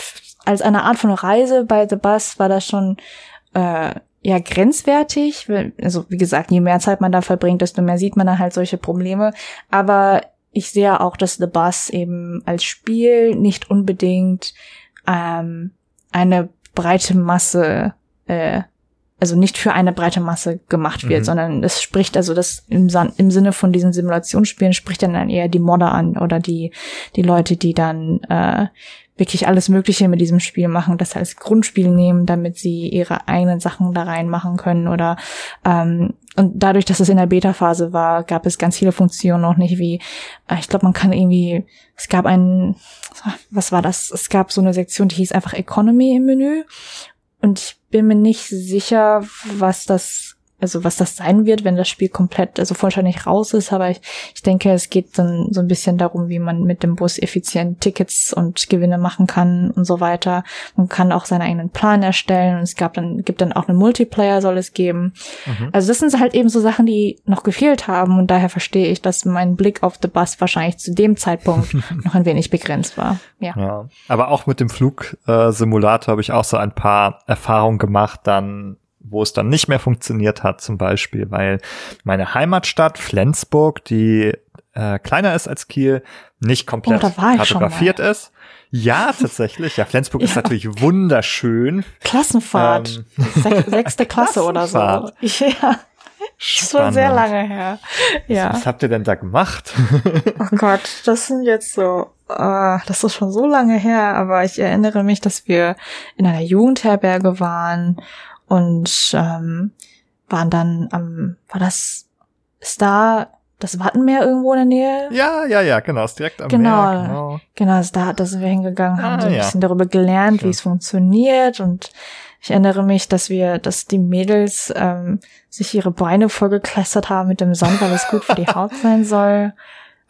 als eine Art von Reise bei The Bus war das schon äh, ja grenzwertig. Also wie gesagt, je mehr Zeit man da verbringt, desto mehr sieht man dann halt solche Probleme. Aber ich sehe auch, dass The Bus eben als Spiel nicht unbedingt ähm, eine breite Masse, äh, also nicht für eine breite Masse gemacht wird, mhm. sondern es spricht also das im, im Sinne von diesen Simulationsspielen spricht dann eher die Modder an oder die die Leute, die dann äh, wirklich alles Mögliche mit diesem Spiel machen, das als Grundspiel nehmen, damit sie ihre eigenen Sachen da reinmachen können oder ähm, und dadurch, dass es in der Beta-Phase war, gab es ganz viele Funktionen noch nicht wie, äh, ich glaube, man kann irgendwie, es gab einen, was war das? Es gab so eine Sektion, die hieß einfach Economy im Menü und ich bin mir nicht sicher, was das also was das sein wird, wenn das Spiel komplett, also vollständig raus ist, aber ich, ich denke, es geht dann so ein bisschen darum, wie man mit dem Bus effizient Tickets und Gewinne machen kann und so weiter. Man kann auch seinen eigenen Plan erstellen und es gab dann, gibt dann auch einen Multiplayer soll es geben. Mhm. Also das sind halt eben so Sachen, die noch gefehlt haben und daher verstehe ich, dass mein Blick auf The Bus wahrscheinlich zu dem Zeitpunkt [LAUGHS] noch ein wenig begrenzt war. Ja. ja. Aber auch mit dem Flugsimulator habe ich auch so ein paar Erfahrungen gemacht, dann wo es dann nicht mehr funktioniert hat, zum Beispiel, weil meine Heimatstadt Flensburg, die äh, kleiner ist als Kiel, nicht komplett oh, kartografiert ist. Ja, tatsächlich. Ja, Flensburg ja. ist natürlich wunderschön. Klassenfahrt. Ähm. Sech, sechste [LAUGHS] Klasse oder so. [LAUGHS] Ja. Schon sehr lange her. Ja. Was, was, habt ihr denn da gemacht? oh [LAUGHS] Gott, das sind jetzt so, uh, das ist schon so lange her, aber ich erinnere mich, dass wir in einer Jugendherberge waren und ähm, waren dann am, war das, ist da das Wattenmeer irgendwo in der Nähe? Ja, ja, ja, genau, ist direkt am genau, Meer. Genau, genau, ist da, da sind wir hingegangen, haben ah, so ein ja. bisschen darüber gelernt, wie es funktioniert und ich erinnere mich, dass wir, dass die Mädels ähm, sich ihre Beine vollgeklästert haben mit dem Sand, weil es gut für die Haut sein soll.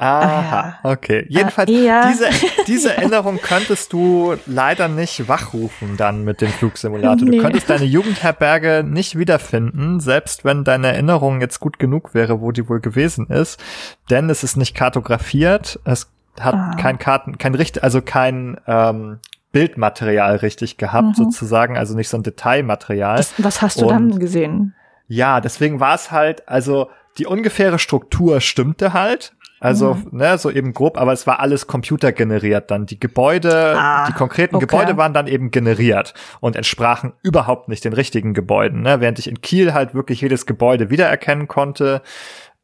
Aha, ah, okay. Jedenfalls, äh, ja. diese, [LAUGHS] diese Erinnerung könntest du leider nicht wachrufen dann mit dem Flugsimulator. Nee. Du könntest deine Jugendherberge nicht wiederfinden, selbst wenn deine Erinnerung jetzt gut genug wäre, wo die wohl gewesen ist. Denn es ist nicht kartografiert, es hat ah. kein Karten, kein richtig, also kein ähm, Bildmaterial richtig gehabt, mhm. sozusagen, also nicht so ein Detailmaterial. Das, was hast du Und, dann gesehen? Ja, deswegen war es halt, also die ungefähre Struktur stimmte halt, also, mhm. ne, so eben grob, aber es war alles computergeneriert dann. Die Gebäude, ah, die konkreten okay. Gebäude waren dann eben generiert und entsprachen überhaupt nicht den richtigen Gebäuden, ne? Während ich in Kiel halt wirklich jedes Gebäude wiedererkennen konnte,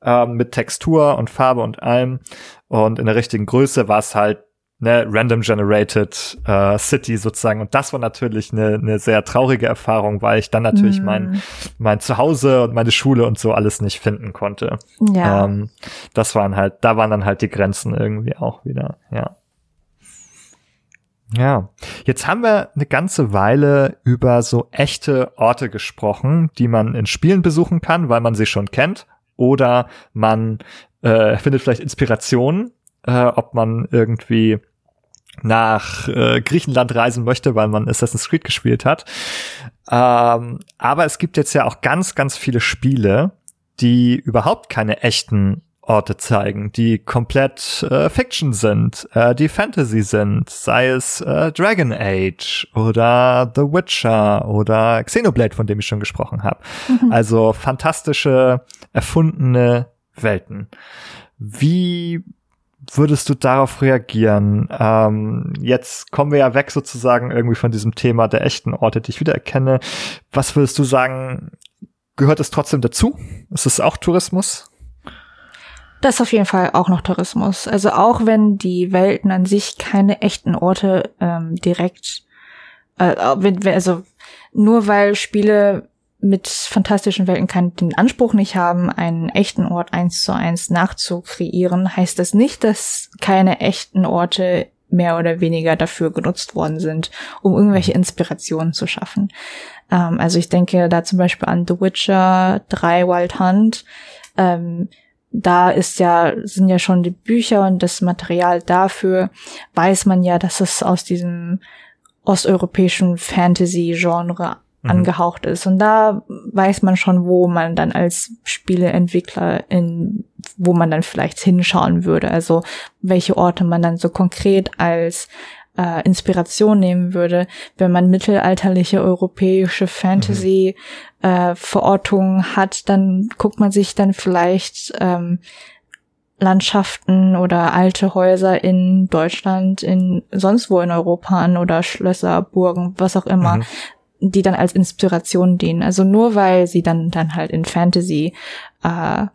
ähm, mit Textur und Farbe und allem. Und in der richtigen Größe war es halt ne, random generated äh, City sozusagen. Und das war natürlich eine, eine sehr traurige Erfahrung, weil ich dann natürlich mm. mein, mein Zuhause und meine Schule und so alles nicht finden konnte. Ja. Ähm, das waren halt, da waren dann halt die Grenzen irgendwie auch wieder, ja. Ja, jetzt haben wir eine ganze Weile über so echte Orte gesprochen, die man in Spielen besuchen kann, weil man sie schon kennt, oder man äh, findet vielleicht Inspirationen äh, ob man irgendwie nach äh, Griechenland reisen möchte, weil man Assassin's Creed gespielt hat. Ähm, aber es gibt jetzt ja auch ganz, ganz viele Spiele, die überhaupt keine echten Orte zeigen, die komplett äh, Fiction sind, äh, die Fantasy sind, sei es äh, Dragon Age oder The Witcher oder Xenoblade, von dem ich schon gesprochen habe. Mhm. Also fantastische, erfundene Welten. Wie würdest du darauf reagieren? Ähm, jetzt kommen wir ja weg sozusagen irgendwie von diesem Thema der echten Orte, die ich wiedererkenne. Was würdest du sagen, gehört es trotzdem dazu? Ist es auch Tourismus? Das ist auf jeden Fall auch noch Tourismus. Also auch wenn die Welten an sich keine echten Orte ähm, direkt, äh, also nur weil Spiele mit fantastischen Welten keinen den Anspruch nicht haben, einen echten Ort eins zu eins nachzukreieren, heißt das nicht, dass keine echten Orte mehr oder weniger dafür genutzt worden sind, um irgendwelche Inspirationen zu schaffen. Ähm, also ich denke da zum Beispiel an The Witcher 3 Wild Hunt. Ähm, da ist ja, sind ja schon die Bücher und das Material dafür, weiß man ja, dass es aus diesem osteuropäischen Fantasy-Genre Mhm. angehaucht ist. Und da weiß man schon, wo man dann als Spieleentwickler in, wo man dann vielleicht hinschauen würde. Also welche Orte man dann so konkret als äh, Inspiration nehmen würde, wenn man mittelalterliche europäische Fantasy mhm. äh, Verortungen hat, dann guckt man sich dann vielleicht ähm, Landschaften oder alte Häuser in Deutschland, in sonst wo in Europa an oder Schlösser, Burgen, was auch immer. Mhm die dann als Inspiration dienen. Also nur weil sie dann dann halt in Fantasy äh,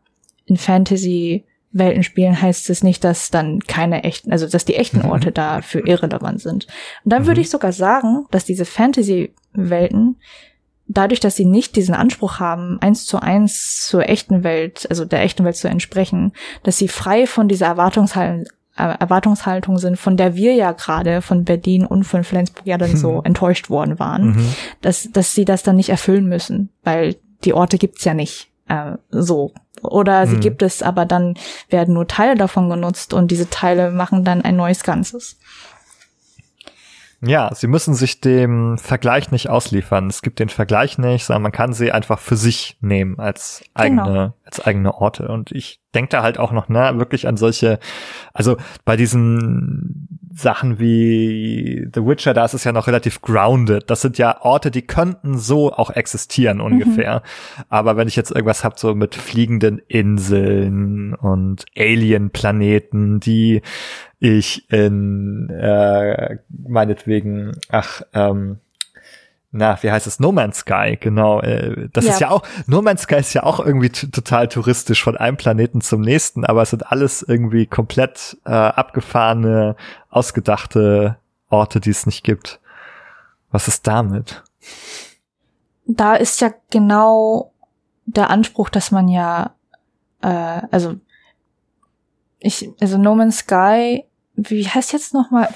in Fantasy Welten spielen, heißt es nicht, dass dann keine echten, also dass die echten mhm. Orte dafür irrelevant sind. Und dann mhm. würde ich sogar sagen, dass diese Fantasy-Welten dadurch, dass sie nicht diesen Anspruch haben, eins zu eins zur echten Welt, also der echten Welt zu entsprechen, dass sie frei von dieser Erwartungshaltung Erwartungshaltung sind, von der wir ja gerade von Berlin und von Flensburg ja dann so mhm. enttäuscht worden waren, mhm. dass, dass sie das dann nicht erfüllen müssen, weil die Orte gibt's ja nicht äh, so. Oder sie mhm. gibt es, aber dann werden nur Teile davon genutzt und diese Teile machen dann ein neues Ganzes. Ja, sie müssen sich dem Vergleich nicht ausliefern. Es gibt den Vergleich nicht, sondern man kann sie einfach für sich nehmen als eigene, genau. als eigene Orte. Und ich denke da halt auch noch, ne, wirklich an solche, also bei diesen Sachen wie The Witcher, da ist es ja noch relativ grounded. Das sind ja Orte, die könnten so auch existieren mhm. ungefähr. Mhm. Aber wenn ich jetzt irgendwas hab so mit fliegenden Inseln und Alien-Planeten, die ich in äh, meinetwegen, ach, ähm, na, wie heißt es? No Man's Sky, genau. Äh, das ja. ist ja auch, No Man's Sky ist ja auch irgendwie total touristisch von einem Planeten zum nächsten, aber es sind alles irgendwie komplett äh, abgefahrene, ausgedachte Orte, die es nicht gibt. Was ist damit? Da ist ja genau der Anspruch, dass man ja, äh, also ich, also No Man's Sky wie heißt jetzt nochmal?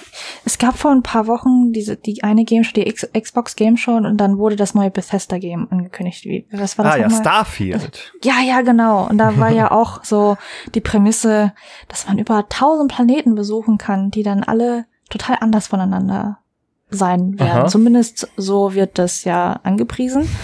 Es gab vor ein paar Wochen diese, die eine Game Show, die X Xbox Game Show und dann wurde das neue Bethesda Game angekündigt. Wie, was war das? Ah, ja, Starfield. [LAUGHS] Ja, ja, genau. Und da war ja auch so die Prämisse, dass man über tausend Planeten besuchen kann, die dann alle total anders voneinander sein werden. Aha. Zumindest so wird das ja angepriesen. [LAUGHS]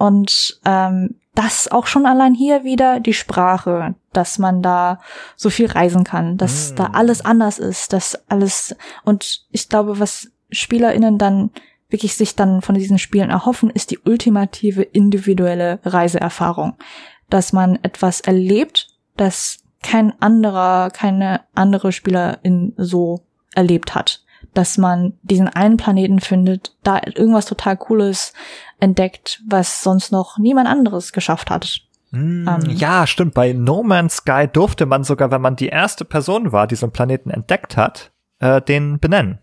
Und ähm, das auch schon allein hier wieder die Sprache, dass man da so viel reisen kann, dass mm. da alles anders ist, dass alles und ich glaube, was SpielerInnen dann wirklich sich dann von diesen Spielen erhoffen, ist die ultimative individuelle Reiseerfahrung, dass man etwas erlebt, das kein anderer, keine andere Spielerin so erlebt hat dass man diesen einen Planeten findet, da irgendwas total Cooles entdeckt, was sonst noch niemand anderes geschafft hat. Mm, ähm, ja, stimmt. Bei No Man's Sky durfte man sogar, wenn man die erste Person war, die so einen Planeten entdeckt hat, äh, den benennen.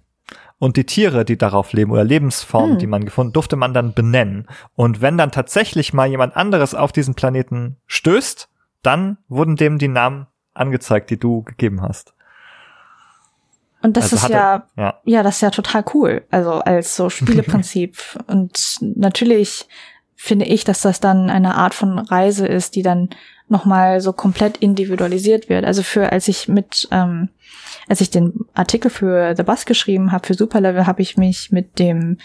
Und die Tiere, die darauf leben oder Lebensformen, hm. die man gefunden, durfte man dann benennen. Und wenn dann tatsächlich mal jemand anderes auf diesen Planeten stößt, dann wurden dem die Namen angezeigt, die du gegeben hast. Und das also ist hatte, ja, ja, ja, das ist ja total cool. Also als so Spieleprinzip. [LAUGHS] und natürlich finde ich, dass das dann eine Art von Reise ist, die dann nochmal so komplett individualisiert wird. Also für, als ich mit, ähm, als ich den Artikel für The Bus geschrieben habe, für Superlevel, habe ich mich mit dem,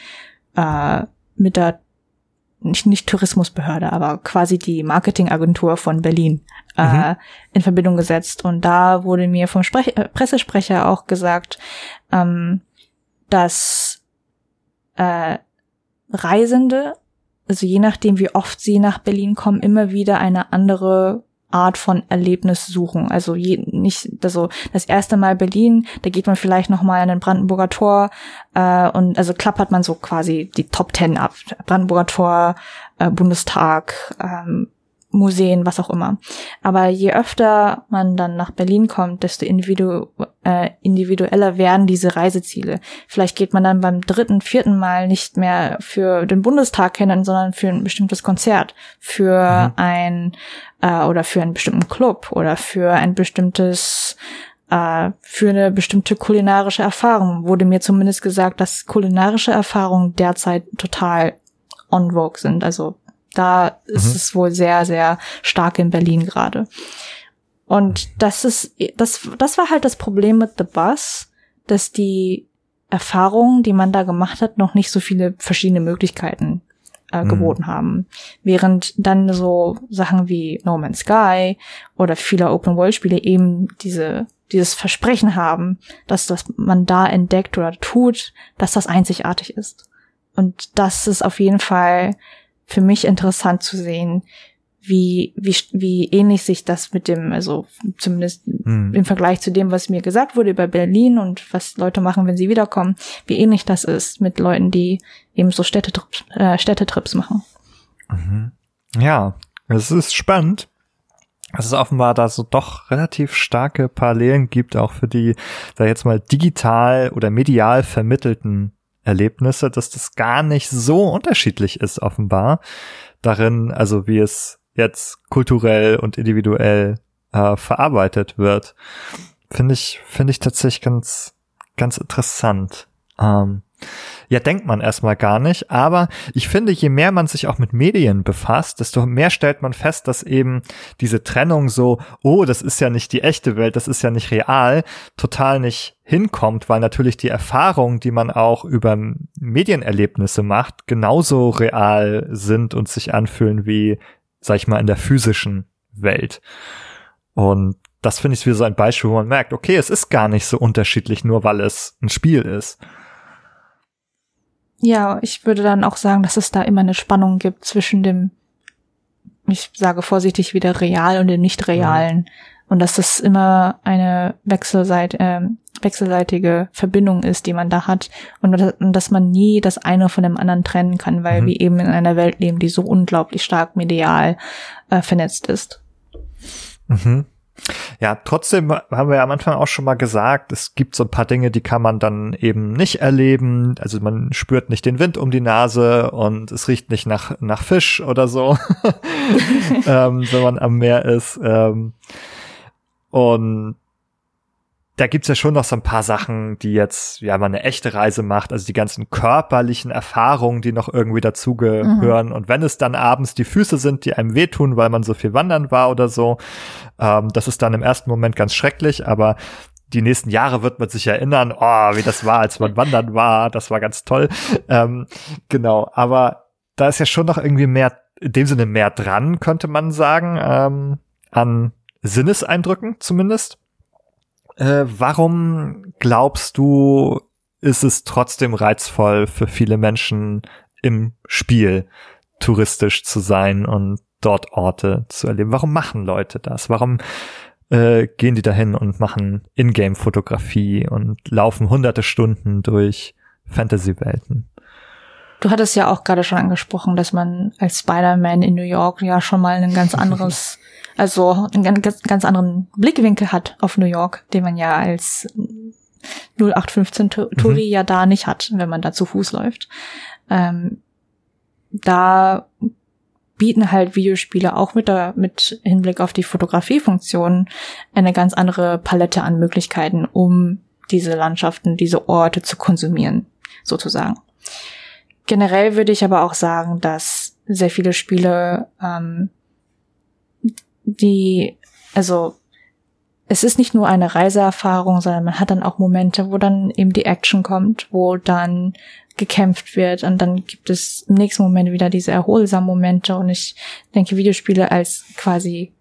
äh, mit der nicht, nicht Tourismusbehörde, aber quasi die Marketingagentur von Berlin äh, mhm. in Verbindung gesetzt. Und da wurde mir vom Sprech äh, Pressesprecher auch gesagt, ähm, dass äh, Reisende, also je nachdem, wie oft sie nach Berlin kommen, immer wieder eine andere Art von Erlebnis suchen. Also je, nicht, also das erste Mal Berlin, da geht man vielleicht noch mal an den Brandenburger Tor äh, und also klappert man so quasi die Top Ten ab. Brandenburger Tor, äh, Bundestag, ähm, Museen, was auch immer. Aber je öfter man dann nach Berlin kommt, desto individu äh, individueller werden diese Reiseziele. Vielleicht geht man dann beim dritten, vierten Mal nicht mehr für den Bundestag hin, sondern für ein bestimmtes Konzert, für mhm. ein äh, oder für einen bestimmten Club oder für ein bestimmtes äh, für eine bestimmte kulinarische Erfahrung. Wurde mir zumindest gesagt, dass kulinarische Erfahrungen derzeit total on vogue sind. Also da mhm. ist es wohl sehr, sehr stark in Berlin gerade. Und das ist, das, das war halt das Problem mit The Bus, dass die Erfahrungen, die man da gemacht hat, noch nicht so viele verschiedene Möglichkeiten äh, mhm. geboten haben. Während dann so Sachen wie No Man's Sky oder viele Open-World-Spiele eben diese, dieses Versprechen haben, dass das man da entdeckt oder tut, dass das einzigartig ist. Und das ist auf jeden Fall für mich interessant zu sehen, wie, wie, wie ähnlich sich das mit dem, also zumindest mhm. im Vergleich zu dem, was mir gesagt wurde über Berlin und was Leute machen, wenn sie wiederkommen, wie ähnlich das ist mit Leuten, die eben so Städtetrips, äh, Städtetrips machen. Mhm. Ja, es ist spannend. dass es offenbar da so doch relativ starke Parallelen gibt, auch für die, da jetzt mal digital oder medial vermittelten Erlebnisse, dass das gar nicht so unterschiedlich ist, offenbar. Darin, also wie es jetzt kulturell und individuell äh, verarbeitet wird. Finde ich, finde ich tatsächlich ganz, ganz interessant. Ähm, ja, denkt man erstmal gar nicht, aber ich finde, je mehr man sich auch mit Medien befasst, desto mehr stellt man fest, dass eben diese Trennung so, oh, das ist ja nicht die echte Welt, das ist ja nicht real, total nicht hinkommt, weil natürlich die Erfahrungen, die man auch über Medienerlebnisse macht, genauso real sind und sich anfühlen wie, sag ich mal, in der physischen Welt. Und das finde ich wie so ein Beispiel, wo man merkt, okay, es ist gar nicht so unterschiedlich, nur weil es ein Spiel ist. Ja, ich würde dann auch sagen, dass es da immer eine Spannung gibt zwischen dem, ich sage vorsichtig wieder real und dem nicht realen. Mhm. Und dass das immer eine Wechselseit, äh, wechselseitige Verbindung ist, die man da hat. Und, und, dass man nie das eine von dem anderen trennen kann, weil mhm. wir eben in einer Welt leben, die so unglaublich stark medial äh, vernetzt ist. Mhm. Ja, trotzdem haben wir ja am Anfang auch schon mal gesagt, es gibt so ein paar Dinge, die kann man dann eben nicht erleben. Also man spürt nicht den Wind um die Nase und es riecht nicht nach, nach Fisch oder so, [LAUGHS] [LAUGHS] ähm, wenn man am Meer ist. Ähm, und da gibt's ja schon noch so ein paar Sachen, die jetzt, ja, man eine echte Reise macht, also die ganzen körperlichen Erfahrungen, die noch irgendwie dazugehören. Mhm. Und wenn es dann abends die Füße sind, die einem wehtun, weil man so viel wandern war oder so, ähm, das ist dann im ersten Moment ganz schrecklich, aber die nächsten Jahre wird man sich erinnern, oh, wie das war, als man wandern war, das war ganz toll. Ähm, genau, aber da ist ja schon noch irgendwie mehr, in dem Sinne mehr dran, könnte man sagen, ähm, an Sinneseindrücken zumindest. Äh, warum glaubst du, ist es trotzdem reizvoll für viele Menschen im Spiel touristisch zu sein und dort Orte zu erleben? Warum machen Leute das? Warum äh, gehen die dahin und machen Ingame-Fotografie und laufen hunderte Stunden durch Fantasy-Welten? Du hattest ja auch gerade schon angesprochen, dass man als Spider-Man in New York ja schon mal ein ganz anderes [LAUGHS] also einen ganz, ganz anderen Blickwinkel hat auf New York, den man ja als 0815 Touri mhm. ja da nicht hat, wenn man da zu Fuß läuft. Ähm, da bieten halt Videospiele auch mit der, mit Hinblick auf die Fotografiefunktion eine ganz andere Palette an Möglichkeiten, um diese Landschaften, diese Orte zu konsumieren, sozusagen. Generell würde ich aber auch sagen, dass sehr viele Spiele ähm, die, also es ist nicht nur eine Reiseerfahrung, sondern man hat dann auch Momente, wo dann eben die Action kommt, wo dann gekämpft wird und dann gibt es im nächsten Moment wieder diese erholsamen Momente und ich denke Videospiele als quasi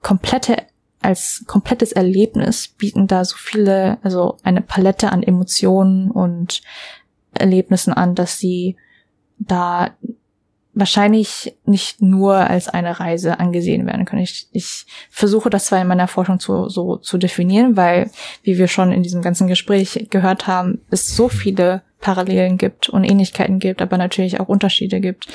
komplette als komplettes Erlebnis bieten da so viele, also eine Palette an Emotionen und Erlebnissen an, dass sie da wahrscheinlich nicht nur als eine Reise angesehen werden können. Ich, ich versuche das zwar in meiner Forschung zu, so zu definieren, weil, wie wir schon in diesem ganzen Gespräch gehört haben, es so viele Parallelen gibt und Ähnlichkeiten gibt, aber natürlich auch Unterschiede gibt.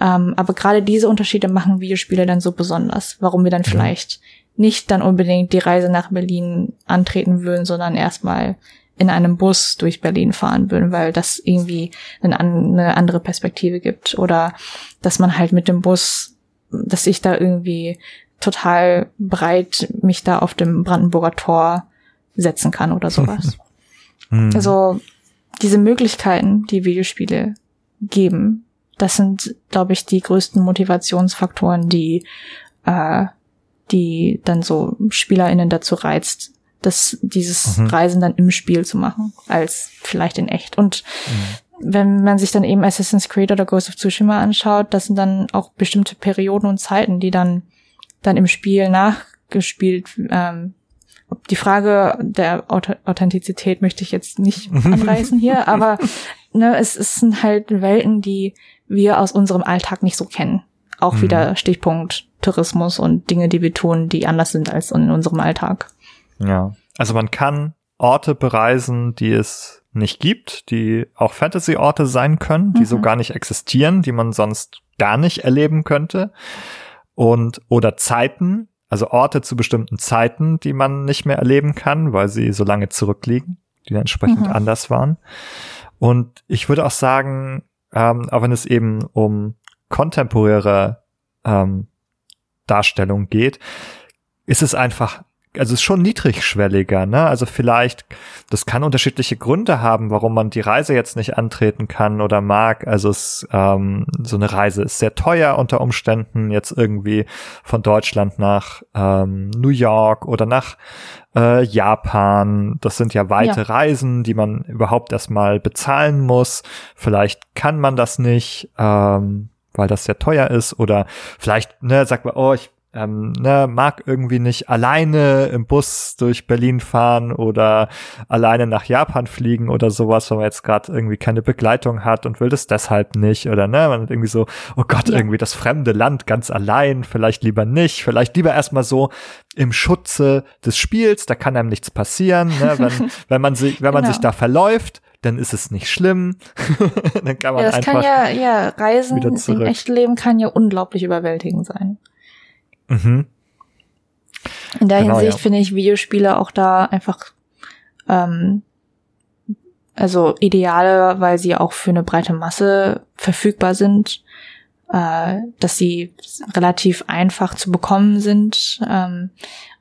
Ähm, aber gerade diese Unterschiede machen Videospiele dann so besonders, warum wir dann vielleicht nicht dann unbedingt die Reise nach Berlin antreten würden, sondern erstmal in einem Bus durch Berlin fahren würden, weil das irgendwie eine, andere Perspektive gibt. Oder dass man halt mit dem Bus, dass ich da irgendwie total breit mich da auf dem Brandenburger Tor setzen kann oder sowas. [LAUGHS] hm. Also diese Möglichkeiten, die Videospiele geben, das sind, glaube ich, die größten Motivationsfaktoren, die, äh, die dann so SpielerInnen dazu reizt, das, dieses mhm. Reisen dann im Spiel zu machen, als vielleicht in echt. Und mhm. wenn man sich dann eben Assassin's Creed oder Ghost of Tsushima anschaut, das sind dann auch bestimmte Perioden und Zeiten, die dann, dann im Spiel nachgespielt, ähm, die Frage der Authentizität möchte ich jetzt nicht [LAUGHS] anreißen hier, aber ne, es, es sind halt Welten, die wir aus unserem Alltag nicht so kennen. Auch mhm. wieder Stichpunkt Tourismus und Dinge, die wir tun, die anders sind als in unserem Alltag. Ja. Also man kann Orte bereisen, die es nicht gibt, die auch Fantasy-Orte sein können, die mhm. so gar nicht existieren, die man sonst gar nicht erleben könnte. Und, oder Zeiten, also Orte zu bestimmten Zeiten, die man nicht mehr erleben kann, weil sie so lange zurückliegen, die dann entsprechend mhm. anders waren. Und ich würde auch sagen, ähm, auch wenn es eben um kontemporäre ähm, Darstellung geht, ist es einfach also es ist schon niedrigschwelliger, ne? Also vielleicht, das kann unterschiedliche Gründe haben, warum man die Reise jetzt nicht antreten kann oder mag. Also es, ähm, so eine Reise ist sehr teuer unter Umständen, jetzt irgendwie von Deutschland nach ähm, New York oder nach äh, Japan. Das sind ja weite ja. Reisen, die man überhaupt erstmal bezahlen muss. Vielleicht kann man das nicht, ähm, weil das sehr teuer ist. Oder vielleicht, ne, sagt man, oh, ich ähm, ne, mag irgendwie nicht alleine im Bus durch Berlin fahren oder alleine nach Japan fliegen oder sowas, weil man jetzt gerade irgendwie keine Begleitung hat und will das deshalb nicht oder ne, man hat irgendwie so, oh Gott, ja. irgendwie das fremde Land ganz allein, vielleicht lieber nicht, vielleicht lieber erstmal so im Schutze des Spiels, da kann einem nichts passieren, ne, wenn, [LAUGHS] wenn man sich, wenn man genau. sich da verläuft, dann ist es nicht schlimm. [LAUGHS] dann kann man ja, das einfach kann ja, ja, Reisen im echten Leben kann ja unglaublich überwältigend sein. Mhm. In der genau, Hinsicht ja. finde ich Videospiele auch da einfach ähm, also ideale, weil sie auch für eine breite Masse verfügbar sind, äh, dass sie relativ einfach zu bekommen sind. Ähm,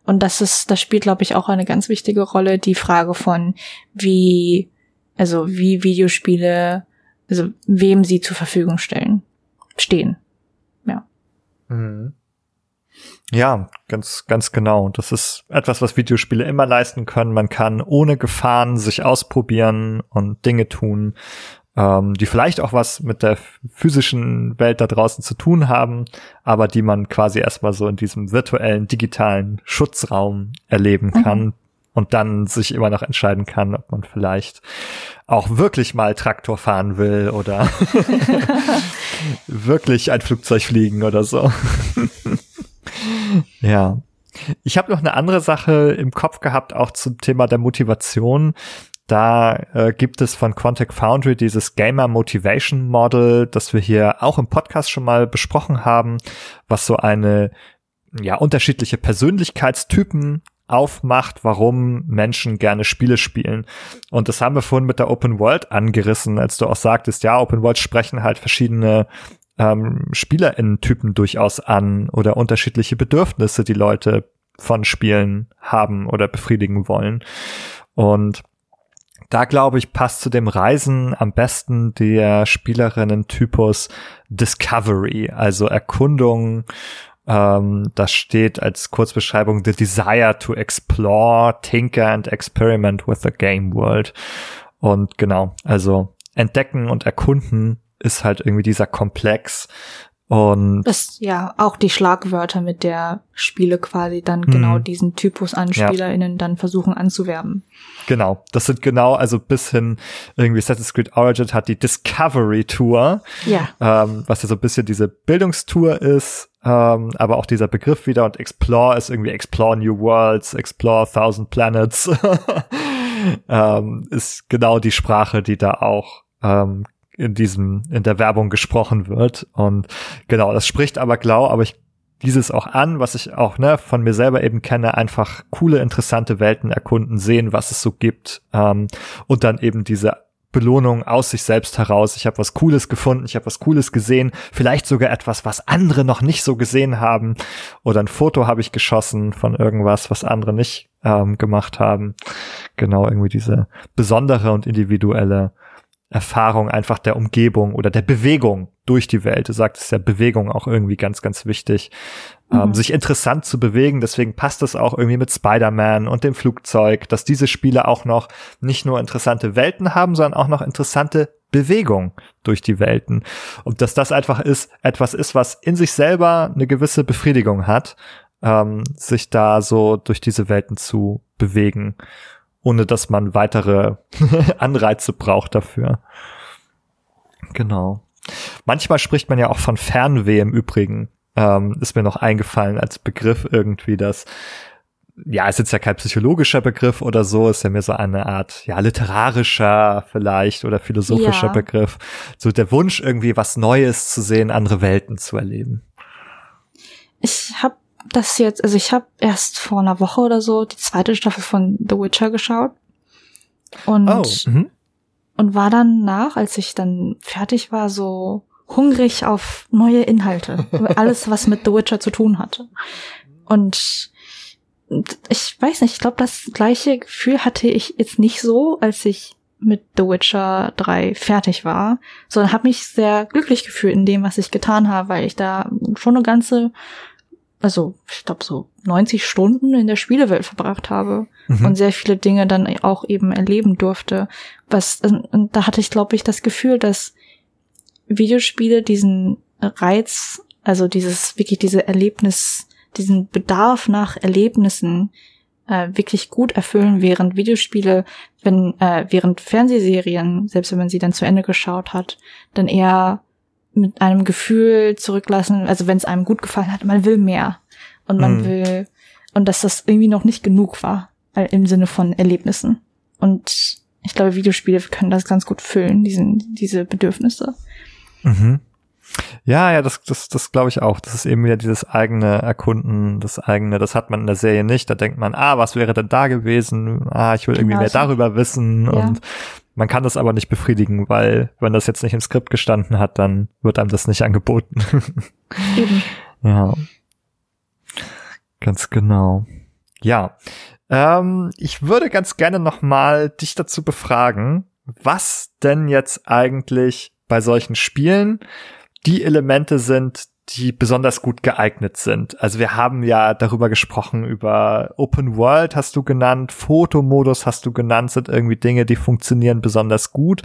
und das ist, das spielt, glaube ich, auch eine ganz wichtige Rolle, die Frage von wie, also wie Videospiele, also wem sie zur Verfügung stellen, stehen. Ja. Mhm. Ja, ganz, ganz genau. Das ist etwas, was Videospiele immer leisten können. Man kann ohne Gefahren sich ausprobieren und Dinge tun, ähm, die vielleicht auch was mit der physischen Welt da draußen zu tun haben, aber die man quasi erstmal so in diesem virtuellen, digitalen Schutzraum erleben mhm. kann. Mhm. Und dann sich immer noch entscheiden kann, ob man vielleicht auch wirklich mal Traktor fahren will oder [LAUGHS] [LAUGHS] wirklich ein Flugzeug fliegen oder so. [LAUGHS] [LAUGHS] Ja. Ich habe noch eine andere Sache im Kopf gehabt, auch zum Thema der Motivation. Da äh, gibt es von Quantic Foundry dieses Gamer Motivation Model, das wir hier auch im Podcast schon mal besprochen haben, was so eine ja unterschiedliche Persönlichkeitstypen aufmacht, warum Menschen gerne Spiele spielen. Und das haben wir vorhin mit der Open World angerissen, als du auch sagtest, ja, Open World sprechen halt verschiedene ähm, SpielerInnen-Typen durchaus an oder unterschiedliche Bedürfnisse, die Leute von Spielen haben oder befriedigen wollen. Und da glaube ich, passt zu dem Reisen am besten der Spielerinnen-Typus Discovery, also Erkundung. Ähm, das steht als Kurzbeschreibung The Desire to Explore, Tinker and Experiment with the Game World. Und genau, also entdecken und erkunden ist halt irgendwie dieser Komplex. Und das ja auch die Schlagwörter, mit der Spiele quasi dann mhm. genau diesen Typus an SpielerInnen ja. dann versuchen anzuwerben. Genau, das sind genau, also bis hin irgendwie Assassin's Creed Origin hat die Discovery Tour, ja. ähm, was ja so ein bisschen diese Bildungstour ist, ähm, aber auch dieser Begriff wieder und Explore ist irgendwie Explore New Worlds, Explore Thousand Planets, [LAUGHS] ähm, ist genau die Sprache, die da auch ähm, in diesem, in der Werbung gesprochen wird. Und genau, das spricht aber Glau, aber ich dieses auch an, was ich auch ne, von mir selber eben kenne, einfach coole, interessante Welten erkunden, sehen, was es so gibt ähm, und dann eben diese Belohnung aus sich selbst heraus. Ich habe was Cooles gefunden, ich habe was Cooles gesehen, vielleicht sogar etwas, was andere noch nicht so gesehen haben oder ein Foto habe ich geschossen von irgendwas, was andere nicht ähm, gemacht haben. Genau, irgendwie diese besondere und individuelle Erfahrung einfach der Umgebung oder der Bewegung durch die Welt. Du sagtest ja Bewegung auch irgendwie ganz, ganz wichtig. Ähm, mhm. Ähm, sich interessant zu bewegen. Deswegen passt es auch irgendwie mit Spider-Man und dem Flugzeug, dass diese Spiele auch noch nicht nur interessante Welten haben, sondern auch noch interessante Bewegung durch die Welten. Und dass das einfach ist, etwas ist, was in sich selber eine gewisse Befriedigung hat, ähm, sich da so durch diese Welten zu bewegen ohne dass man weitere [LAUGHS] Anreize braucht dafür. Genau. Manchmal spricht man ja auch von Fernweh im Übrigen. Ähm, ist mir noch eingefallen als Begriff irgendwie, dass ja, ist jetzt ja kein psychologischer Begriff oder so, ist ja mehr so eine Art, ja, literarischer vielleicht oder philosophischer ja. Begriff. So der Wunsch, irgendwie was Neues zu sehen, andere Welten zu erleben. Ich habe das jetzt, also ich habe erst vor einer Woche oder so die zweite Staffel von The Witcher geschaut. Und, oh, mhm. und war dann nach, als ich dann fertig war, so hungrig auf neue Inhalte. [LAUGHS] alles, was mit The Witcher zu tun hatte. Und ich weiß nicht, ich glaube, das gleiche Gefühl hatte ich jetzt nicht so, als ich mit The Witcher 3 fertig war, sondern habe mich sehr glücklich gefühlt in dem, was ich getan habe, weil ich da schon eine ganze also ich glaube so 90 Stunden in der Spielewelt verbracht habe mhm. und sehr viele Dinge dann auch eben erleben durfte. Was und da hatte ich glaube ich das Gefühl, dass Videospiele diesen Reiz, also dieses wirklich diese Erlebnis diesen Bedarf nach Erlebnissen äh, wirklich gut erfüllen, während Videospiele, wenn äh, während Fernsehserien, selbst wenn man sie dann zu Ende geschaut hat, dann eher mit einem Gefühl zurücklassen, also wenn es einem gut gefallen hat, man will mehr und man mhm. will und dass das irgendwie noch nicht genug war äh, im Sinne von Erlebnissen und ich glaube Videospiele können das ganz gut füllen, diesen diese Bedürfnisse. Mhm. Ja, ja, das, das, das glaube ich auch. Das ist eben wieder dieses eigene Erkunden, das eigene, das hat man in der Serie nicht. Da denkt man, ah, was wäre denn da gewesen? Ah, ich will irgendwie genau, mehr darüber wissen. Ja. Und man kann das aber nicht befriedigen, weil wenn das jetzt nicht im Skript gestanden hat, dann wird einem das nicht angeboten. [LAUGHS] Eben. Ja. Ganz genau. Ja. Ähm, ich würde ganz gerne nochmal dich dazu befragen, was denn jetzt eigentlich bei solchen Spielen die Elemente sind, die besonders gut geeignet sind. Also wir haben ja darüber gesprochen, über Open World hast du genannt, Fotomodus hast du genannt, sind irgendwie Dinge, die funktionieren besonders gut.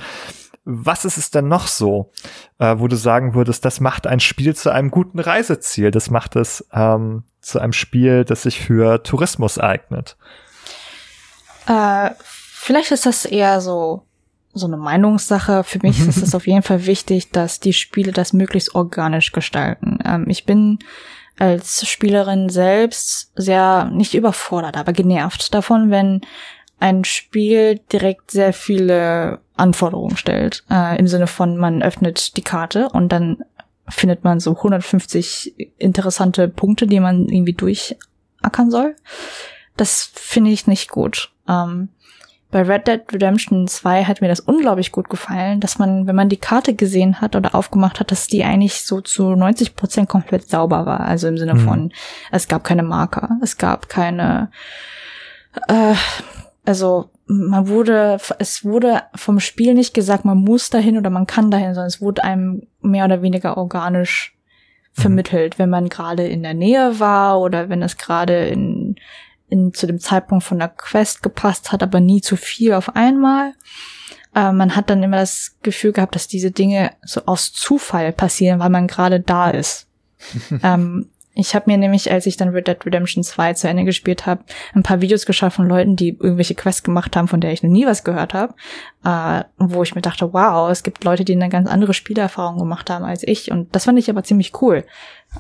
Was ist es denn noch so, äh, wo du sagen würdest, das macht ein Spiel zu einem guten Reiseziel, das macht es ähm, zu einem Spiel, das sich für Tourismus eignet? Äh, vielleicht ist das eher so so eine Meinungssache. Für mich ist es [LAUGHS] auf jeden Fall wichtig, dass die Spiele das möglichst organisch gestalten. Ähm, ich bin als Spielerin selbst sehr nicht überfordert, aber genervt davon, wenn ein Spiel direkt sehr viele Anforderungen stellt. Äh, Im Sinne von, man öffnet die Karte und dann findet man so 150 interessante Punkte, die man irgendwie durchackern soll. Das finde ich nicht gut. Ähm, bei Red Dead Redemption 2 hat mir das unglaublich gut gefallen, dass man, wenn man die Karte gesehen hat oder aufgemacht hat, dass die eigentlich so zu 90 Prozent komplett sauber war. Also im Sinne mhm. von, es gab keine Marker, es gab keine, äh, also man wurde, es wurde vom Spiel nicht gesagt, man muss dahin oder man kann dahin, sondern es wurde einem mehr oder weniger organisch mhm. vermittelt, wenn man gerade in der Nähe war oder wenn es gerade in in, zu dem Zeitpunkt von der Quest gepasst hat, aber nie zu viel auf einmal. Äh, man hat dann immer das Gefühl gehabt, dass diese Dinge so aus Zufall passieren, weil man gerade da ist. [LAUGHS] ähm, ich habe mir nämlich, als ich dann Red Dead Redemption 2 zu Ende gespielt habe, ein paar Videos geschaut von Leuten, die irgendwelche Quests gemacht haben, von der ich noch nie was gehört habe, äh, wo ich mir dachte, wow, es gibt Leute, die eine ganz andere Spielerfahrung gemacht haben als ich. Und das fand ich aber ziemlich cool.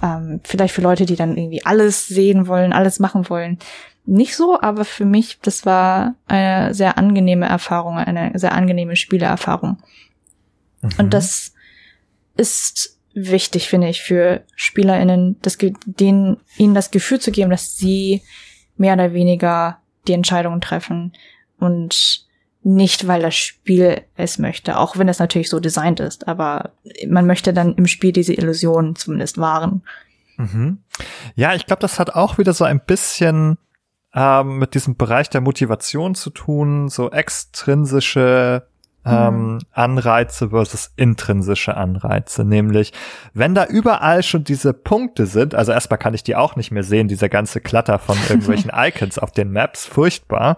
Ähm, vielleicht für Leute, die dann irgendwie alles sehen wollen, alles machen wollen nicht so, aber für mich, das war eine sehr angenehme Erfahrung, eine sehr angenehme Spielerfahrung. Mhm. Und das ist wichtig, finde ich, für SpielerInnen, das, denen, ihnen das Gefühl zu geben, dass sie mehr oder weniger die Entscheidungen treffen und nicht, weil das Spiel es möchte, auch wenn es natürlich so designt ist, aber man möchte dann im Spiel diese Illusion zumindest wahren. Mhm. Ja, ich glaube, das hat auch wieder so ein bisschen ähm, mit diesem Bereich der Motivation zu tun, so extrinsische ähm, mhm. Anreize versus intrinsische Anreize. Nämlich, wenn da überall schon diese Punkte sind, also erstmal kann ich die auch nicht mehr sehen, dieser ganze Klatter von [LAUGHS] irgendwelchen Icons auf den Maps, furchtbar.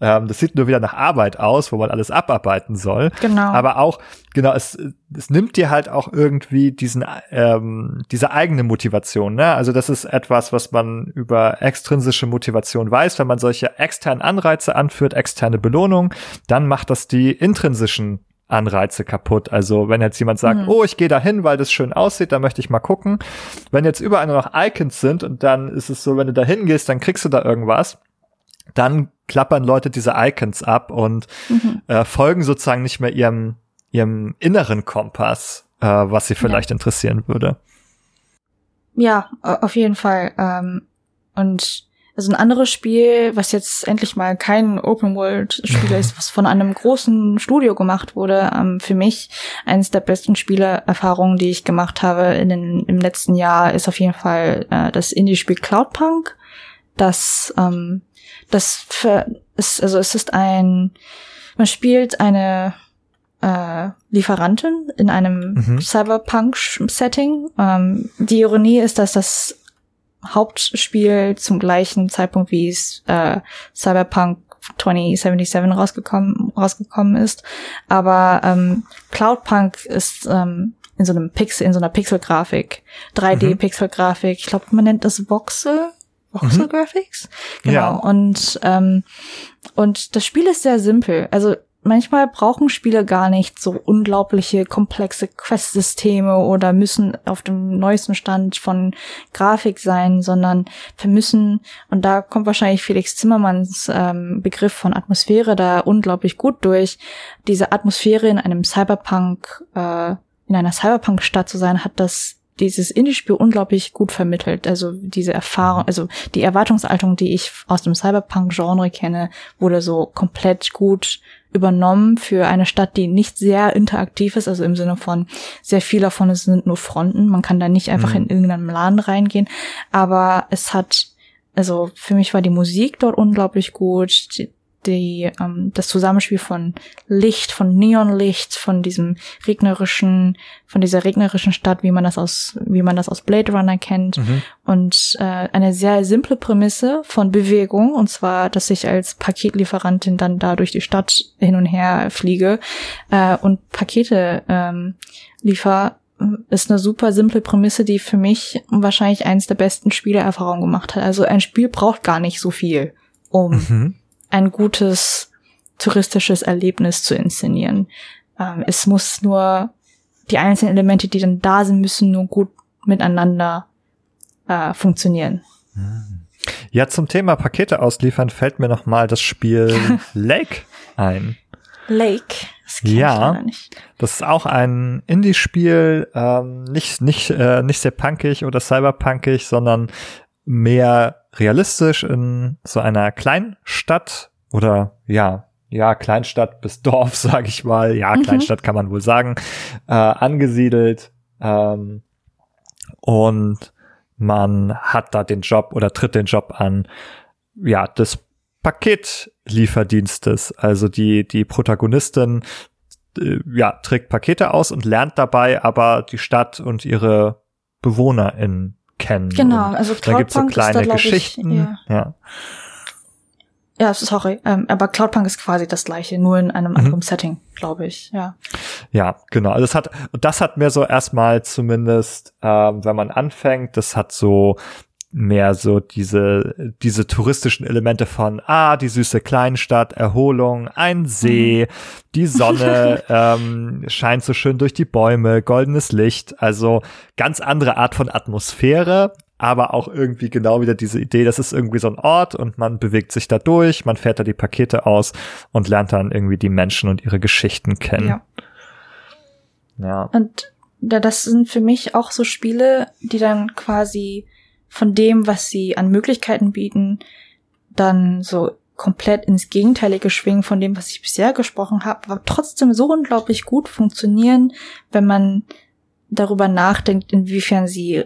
Ähm, das sieht nur wieder nach Arbeit aus, wo man alles abarbeiten soll. Genau. Aber auch, genau, es, es nimmt dir halt auch irgendwie diesen, ähm, diese eigene Motivation. Ne? Also das ist etwas, was man über extrinsische Motivation weiß. Wenn man solche externen Anreize anführt, externe Belohnung, dann macht das die intrinsischen Anreize kaputt. Also wenn jetzt jemand sagt, mhm. oh, ich gehe da hin, weil das schön aussieht, da möchte ich mal gucken. Wenn jetzt überall nur noch Icons sind und dann ist es so, wenn du da hingehst, dann kriegst du da irgendwas dann klappern Leute diese Icons ab und mhm. äh, folgen sozusagen nicht mehr ihrem, ihrem inneren Kompass, äh, was sie vielleicht ja. interessieren würde. Ja, auf jeden Fall. Ähm, und also ein anderes Spiel, was jetzt endlich mal kein Open-World-Spiel [LAUGHS] ist, was von einem großen Studio gemacht wurde, ähm, für mich eines der besten Spielerfahrungen, die ich gemacht habe in den, im letzten Jahr, ist auf jeden Fall äh, das Indie-Spiel Cloudpunk, das ähm, das für, ist, also es ist ein, man spielt eine äh, Lieferantin in einem mhm. Cyberpunk-Setting. Ähm, die Ironie ist, dass das Hauptspiel zum gleichen Zeitpunkt wie es äh, Cyberpunk 2077 rausgekommen, rausgekommen ist. Aber ähm, Cloudpunk ist ähm, in so einem Pixel, in so einer Pixelgrafik, 3D-Pixelgrafik. Ich glaube, man nennt das Voxel. Voxel Graphics? Genau. Ja. Und, ähm, und das Spiel ist sehr simpel. Also manchmal brauchen Spiele gar nicht so unglaubliche komplexe Quest-Systeme oder müssen auf dem neuesten Stand von Grafik sein, sondern wir müssen, und da kommt wahrscheinlich Felix Zimmermanns ähm, Begriff von Atmosphäre da unglaublich gut durch, diese Atmosphäre in einem Cyberpunk, äh, in einer Cyberpunk-Stadt zu sein, hat das dieses Indie-Spiel unglaublich gut vermittelt. Also diese Erfahrung, also die Erwartungshaltung, die ich aus dem Cyberpunk-Genre kenne, wurde so komplett gut übernommen für eine Stadt, die nicht sehr interaktiv ist, also im Sinne von sehr viel davon es sind nur Fronten. Man kann da nicht einfach Mhm. in irgendeinen Laden reingehen. Aber es hat, also für mich war die Musik dort unglaublich gut. Die, die, ähm, das Zusammenspiel von Licht, von Neonlicht, von diesem regnerischen, von dieser regnerischen Stadt, wie man das aus, wie man das aus Blade Runner kennt. Mhm. Und äh, eine sehr simple Prämisse von Bewegung, und zwar, dass ich als Paketlieferantin dann da durch die Stadt hin und her fliege äh, und Pakete ähm, liefer, ist eine super simple Prämisse, die für mich wahrscheinlich eins der besten Spielerfahrungen gemacht hat. Also ein Spiel braucht gar nicht so viel, um Mhm. Ein gutes touristisches Erlebnis zu inszenieren. Ähm, es muss nur die einzelnen Elemente, die dann da sind, müssen nur gut miteinander äh, funktionieren. Ja, zum Thema Pakete ausliefern fällt mir noch mal das Spiel [LAUGHS] Lake ein. Lake, das Ja. Das ist auch ein Indie-Spiel, ähm, nicht, nicht, äh, nicht sehr punkig oder cyberpunkig, sondern mehr realistisch in so einer Kleinstadt oder ja, ja, Kleinstadt bis Dorf, [LAUGHS] sage ich mal. Ja, Mhm. Kleinstadt kann man wohl sagen, äh, angesiedelt. Ähm, und man hat da den Job oder tritt den Job an, ja, des Paketlieferdienstes. Also die, die Protagonistin äh, ja, trägt Pakete aus und lernt dabei aber die Stadt und ihre BewohnerInnen kennen. Genau, also da gibt's so ist da, kleine glaub ich, Geschichten. ja. ja. Ja, sorry, ähm, aber Cloudpunk ist quasi das gleiche, nur in einem Mhm. anderen Setting, glaube ich. Ja. Ja, genau. Also das hat, das hat mir so erstmal zumindest, ähm, wenn man anfängt, das hat so mehr so diese, diese touristischen Elemente von, ah, die süße Kleinstadt, Erholung, ein See, die Sonne [LAUGHS] ähm, scheint so schön durch die Bäume, goldenes Licht, also ganz andere Art von Atmosphäre, aber auch irgendwie genau wieder diese Idee, das ist irgendwie so ein Ort und man bewegt sich da durch, man fährt da die Pakete aus und lernt dann irgendwie die Menschen und ihre Geschichten kennen. ja. Ja. Und da, das sind für mich auch so Spiele, die dann quasi von dem, was sie an Möglichkeiten bieten, dann so komplett ins Gegenteilige schwingen von dem, was ich bisher gesprochen habe, aber trotzdem so unglaublich gut funktionieren, wenn man darüber nachdenkt, inwiefern sie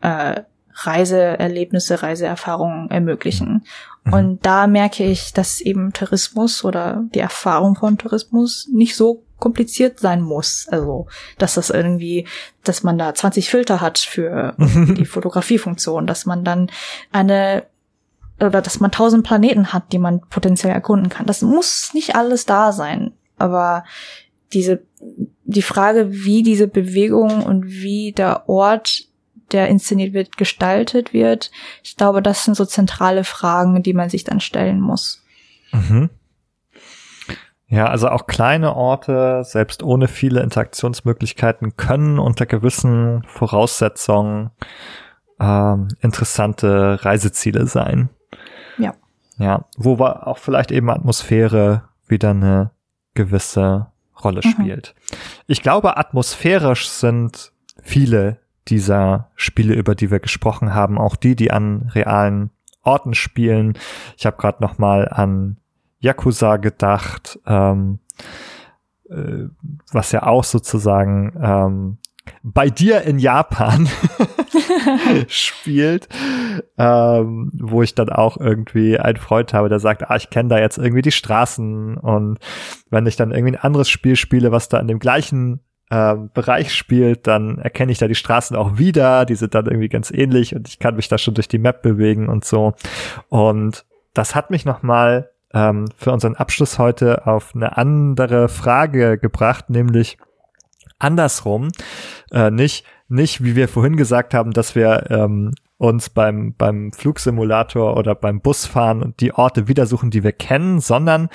äh, Reiseerlebnisse, Reiseerfahrungen ermöglichen. Mhm. Und da merke ich, dass eben Tourismus oder die Erfahrung von Tourismus nicht so kompliziert sein muss. Also, dass das irgendwie, dass man da 20 Filter hat für [LAUGHS] die Fotografiefunktion, dass man dann eine oder dass man tausend Planeten hat, die man potenziell erkunden kann. Das muss nicht alles da sein, aber diese die Frage, wie diese Bewegung und wie der Ort, der inszeniert wird, gestaltet wird, ich glaube, das sind so zentrale Fragen, die man sich dann stellen muss. Mhm. Ja, also auch kleine Orte, selbst ohne viele Interaktionsmöglichkeiten, können unter gewissen Voraussetzungen ähm, interessante Reiseziele sein. Ja. Ja, wo wir auch vielleicht eben Atmosphäre wieder eine gewisse Rolle Mhm. spielt. Ich glaube, atmosphärisch sind viele dieser Spiele, über die wir gesprochen haben, auch die, die an realen Orten spielen. Ich habe gerade noch mal an Yakuza gedacht, ähm, äh, was ja auch sozusagen ähm, bei dir in Japan [LAUGHS] spielt, ähm, wo ich dann auch irgendwie einen Freund habe, der sagt, ah, ich kenne da jetzt irgendwie die Straßen und wenn ich dann irgendwie ein anderes Spiel spiele, was da in dem gleichen ähm, Bereich spielt, dann erkenne ich da die Straßen auch wieder, die sind dann irgendwie ganz ähnlich und ich kann mich da schon durch die Map bewegen und so. Und das hat mich nochmal ähm, für unseren Abschluss heute auf eine andere Frage gebracht, nämlich andersrum, äh, nicht, nicht, wie wir vorhin gesagt haben, dass wir ähm, uns beim, beim Flugsimulator oder beim Busfahren die Orte wieder suchen, die wir kennen, sondern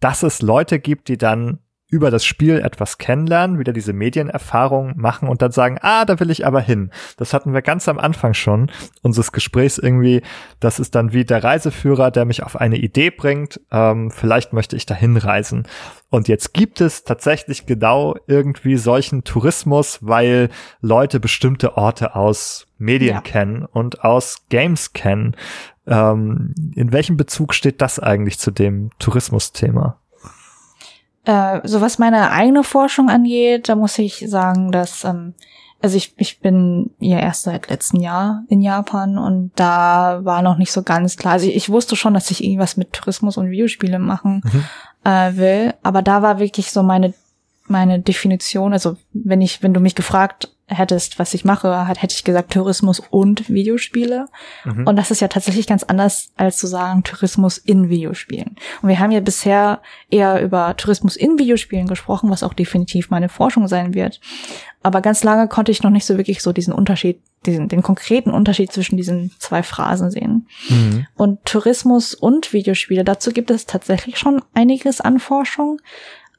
dass es Leute gibt, die dann über das Spiel etwas kennenlernen, wieder diese Medienerfahrung machen und dann sagen, ah, da will ich aber hin. Das hatten wir ganz am Anfang schon unseres Gesprächs irgendwie. Das ist dann wie der Reiseführer, der mich auf eine Idee bringt. Ähm, vielleicht möchte ich dahin reisen. Und jetzt gibt es tatsächlich genau irgendwie solchen Tourismus, weil Leute bestimmte Orte aus Medien ja. kennen und aus Games kennen. Ähm, in welchem Bezug steht das eigentlich zu dem Tourismusthema? Äh, so was meine eigene Forschung angeht, da muss ich sagen, dass ähm, also ich, ich bin ja erst seit letztem Jahr in Japan und da war noch nicht so ganz klar. Also ich, ich wusste schon, dass ich irgendwas mit Tourismus und Videospiele machen mhm. äh, will, aber da war wirklich so meine meine Definition. Also wenn ich, wenn du mich gefragt hättest, was ich mache, hätte ich gesagt Tourismus und Videospiele. Mhm. Und das ist ja tatsächlich ganz anders, als zu sagen Tourismus in Videospielen. Und wir haben ja bisher eher über Tourismus in Videospielen gesprochen, was auch definitiv meine Forschung sein wird. Aber ganz lange konnte ich noch nicht so wirklich so diesen Unterschied, diesen, den konkreten Unterschied zwischen diesen zwei Phrasen sehen. Mhm. Und Tourismus und Videospiele, dazu gibt es tatsächlich schon einiges an Forschung.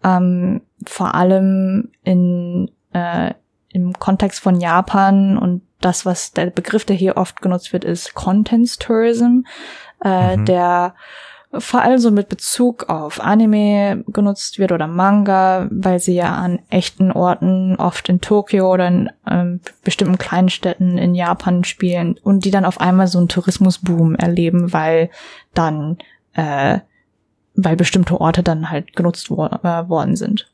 Ähm, vor allem in äh, im Kontext von Japan und das, was der Begriff, der hier oft genutzt wird, ist Contents Tourism, äh, mhm. der vor allem so mit Bezug auf Anime genutzt wird oder Manga, weil sie ja an echten Orten, oft in Tokio oder in ähm, bestimmten kleinen Städten in Japan spielen und die dann auf einmal so einen Tourismusboom erleben, weil dann, äh, weil bestimmte Orte dann halt genutzt wo äh, worden sind.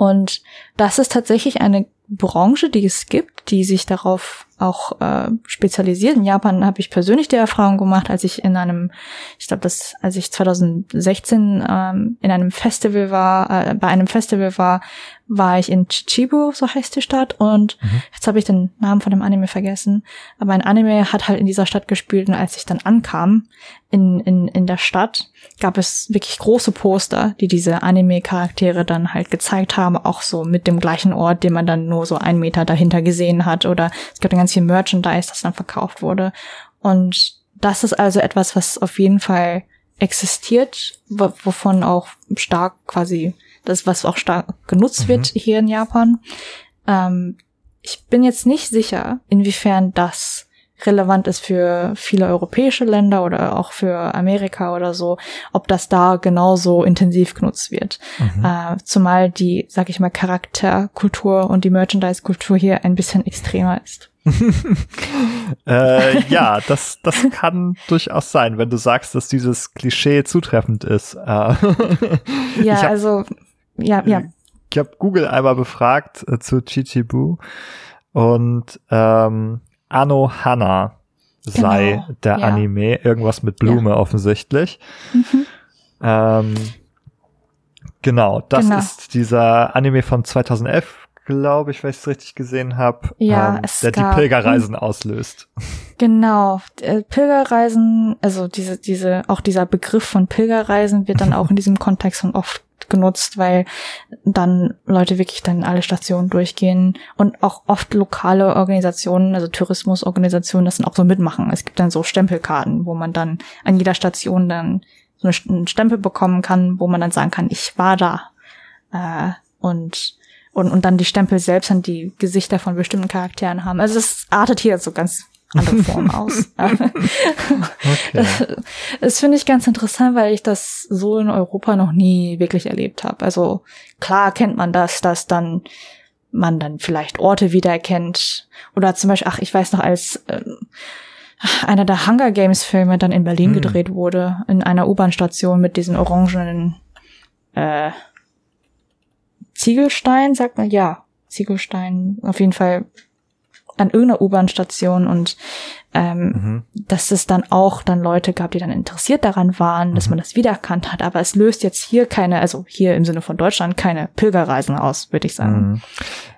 Und das ist tatsächlich eine Branche, die es gibt, die sich darauf auch äh, spezialisiert. In Japan habe ich persönlich die Erfahrung gemacht, als ich in einem, ich glaube, das, als ich 2016 ähm, in einem Festival war, äh, bei einem Festival war, war ich in Chichibu, so heißt die Stadt, und mhm. jetzt habe ich den Namen von dem Anime vergessen. Aber ein Anime hat halt in dieser Stadt gespielt und als ich dann ankam in, in, in der Stadt, gab es wirklich große Poster, die diese Anime-Charaktere dann halt gezeigt haben, auch so mit dem gleichen Ort, den man dann nur so einen Meter dahinter gesehen hat. Oder es gab dann ganz viel Merchandise, das dann verkauft wurde. Und das ist also etwas, was auf jeden Fall existiert, wovon auch stark quasi das, was auch stark genutzt mhm. wird hier in Japan. Ähm, ich bin jetzt nicht sicher, inwiefern das relevant ist für viele europäische Länder oder auch für Amerika oder so, ob das da genauso intensiv genutzt wird. Mhm. Äh, zumal die, sag ich mal, Charakterkultur und die Merchandise-Kultur hier ein bisschen extremer ist. [LAUGHS] äh, ja, das, das kann durchaus sein, wenn du sagst, dass dieses Klischee zutreffend ist. Äh, [LAUGHS] ja, hab, also ja, ja. Ich habe Google einmal befragt äh, zu Chichibu und ähm, Anno Hana sei genau, der ja. Anime, irgendwas mit Blume ja. offensichtlich. Mhm. Ähm, genau, das genau. ist dieser Anime von 2011, glaube ich, wenn ich es richtig gesehen habe, ja, ähm, der die Pilgerreisen auslöst. [LAUGHS] Genau, äh, Pilgerreisen, also diese, diese, auch dieser Begriff von Pilgerreisen wird dann auch in diesem Kontext von oft genutzt, weil dann Leute wirklich dann alle Stationen durchgehen und auch oft lokale Organisationen, also Tourismusorganisationen, das dann auch so mitmachen. Es gibt dann so Stempelkarten, wo man dann an jeder Station dann so einen Stempel bekommen kann, wo man dann sagen kann, ich war da. Äh, und und, und dann die Stempel selbst dann die Gesichter von bestimmten Charakteren haben. Also es artet hier so ganz andere [LAUGHS] Form aus. okay. [LAUGHS] Das finde ich ganz interessant, weil ich das so in Europa noch nie wirklich erlebt habe. Also klar kennt man das, dass dann man dann vielleicht Orte wiedererkennt. Oder zum Beispiel, ach, ich weiß noch, als äh, einer der Hunger Games Filme dann in Berlin mm. gedreht wurde, in einer U-Bahn-Station mit diesen orangenen äh, Ziegelstein, sagt man, ja, Ziegelstein, auf jeden Fall an irgendeiner U-Bahn-Station und ähm, mhm. dass es dann auch dann Leute gab, die dann interessiert daran waren, dass mhm. man das wiedererkannt hat. Aber es löst jetzt hier keine, also hier im Sinne von Deutschland, keine Pilgerreisen aus, würde ich sagen. Mhm.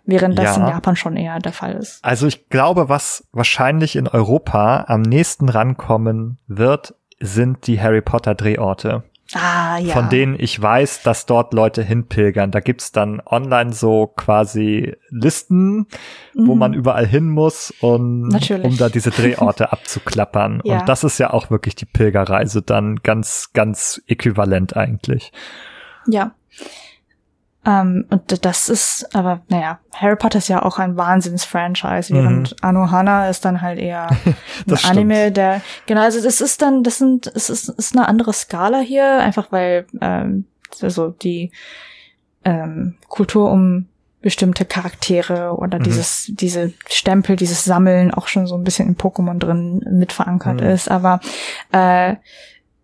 Während das ja. in Japan schon eher der Fall ist. Also ich glaube, was wahrscheinlich in Europa am nächsten rankommen wird, sind die Harry Potter Drehorte. Ah, ja. von denen ich weiß, dass dort Leute hinpilgern. Da gibt's dann online so quasi Listen, mhm. wo man überall hin muss, und, um da diese [LAUGHS] Drehorte abzuklappern. Ja. Und das ist ja auch wirklich die Pilgerreise dann ganz, ganz äquivalent eigentlich. Ja. Ähm, und das ist, aber naja, Harry Potter ist ja auch ein Wahnsinns-Franchise, während mhm. Anohana ist dann halt eher [LAUGHS] ein Anime, der, genau, also das ist dann, das sind, es ist, ist eine andere Skala hier, einfach weil, ähm, also die ähm, Kultur um bestimmte Charaktere oder mhm. dieses, diese Stempel, dieses Sammeln auch schon so ein bisschen in Pokémon drin mit verankert mhm. ist, aber äh,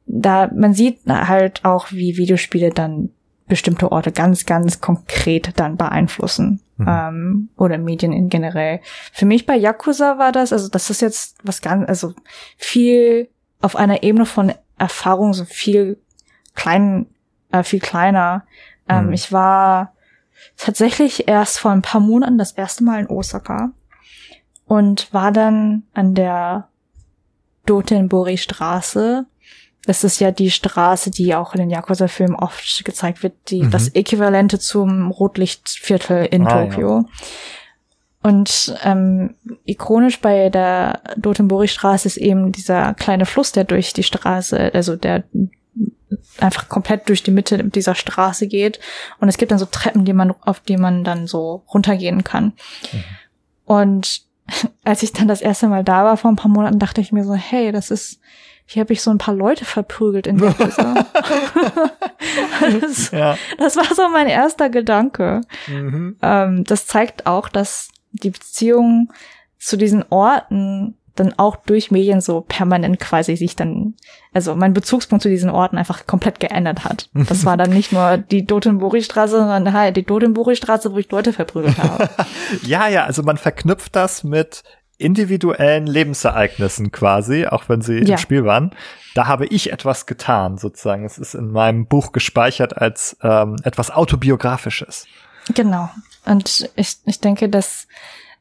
da man sieht halt auch, wie Videospiele dann bestimmte Orte ganz, ganz konkret dann beeinflussen. Mhm. Ähm, oder Medien in generell. Für mich bei Yakuza war das, also das ist jetzt was ganz, also viel auf einer Ebene von Erfahrung, so viel klein, äh, viel kleiner. Ähm, mhm. Ich war tatsächlich erst vor ein paar Monaten das erste Mal in Osaka und war dann an der Dotenbori Straße das ist ja die Straße, die auch in den Yakuza-Filmen oft gezeigt wird, die mhm. das Äquivalente zum Rotlichtviertel in ah, Tokio. Ja. Und ähm, ikonisch bei der Dotonbori-Straße ist eben dieser kleine Fluss, der durch die Straße, also der einfach komplett durch die Mitte dieser Straße geht. Und es gibt dann so Treppen, die man, auf die man dann so runtergehen kann. Mhm. Und [LAUGHS] als ich dann das erste Mal da war vor ein paar Monaten, dachte ich mir so, hey, das ist hier habe ich so ein paar Leute verprügelt in der das, [LAUGHS] ja. das war so mein erster Gedanke. Mhm. Ähm, das zeigt auch, dass die Beziehung zu diesen Orten dann auch durch Medien so permanent quasi sich dann, also mein Bezugspunkt zu diesen Orten einfach komplett geändert hat. Das war dann nicht nur die Dotenburi-Straße, sondern halt die Dotenburi-Straße, wo ich Leute verprügelt habe. [LAUGHS] ja, ja, also man verknüpft das mit individuellen Lebensereignissen quasi, auch wenn sie ja. im Spiel waren. Da habe ich etwas getan, sozusagen. Es ist in meinem Buch gespeichert als ähm, etwas autobiografisches. Genau. Und ich, ich denke, dass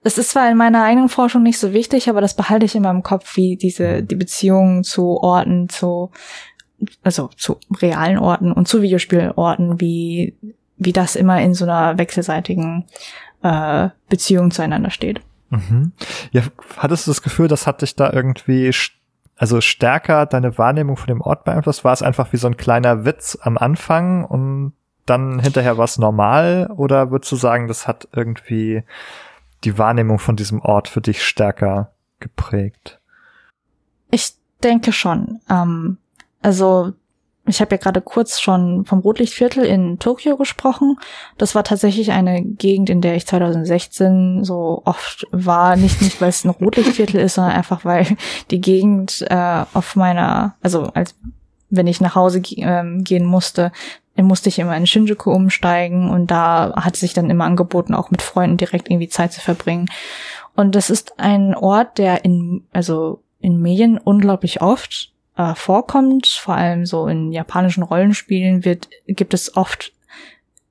es ist zwar in meiner eigenen Forschung nicht so wichtig, aber das behalte ich immer im Kopf, wie diese die Beziehungen zu Orten, zu also zu realen Orten und zu Videospielorten, wie wie das immer in so einer wechselseitigen äh, Beziehung zueinander steht. Mhm. Ja, hattest du das Gefühl, das hat dich da irgendwie also stärker deine Wahrnehmung von dem Ort beeinflusst? War es einfach wie so ein kleiner Witz am Anfang und dann hinterher war es normal? Oder würdest du sagen, das hat irgendwie die Wahrnehmung von diesem Ort für dich stärker geprägt? Ich denke schon. Ähm, also ich habe ja gerade kurz schon vom Rotlichtviertel in Tokio gesprochen. Das war tatsächlich eine Gegend, in der ich 2016 so oft war. Nicht, nicht weil es ein Rotlichtviertel ist, sondern einfach weil die Gegend äh, auf meiner, also als wenn ich nach Hause ähm, gehen musste, musste ich immer in Shinjuku umsteigen und da hat sich dann immer angeboten, auch mit Freunden direkt irgendwie Zeit zu verbringen. Und das ist ein Ort, der in, also in Medien unglaublich oft äh, vorkommt, vor allem so in japanischen Rollenspielen wird, gibt es oft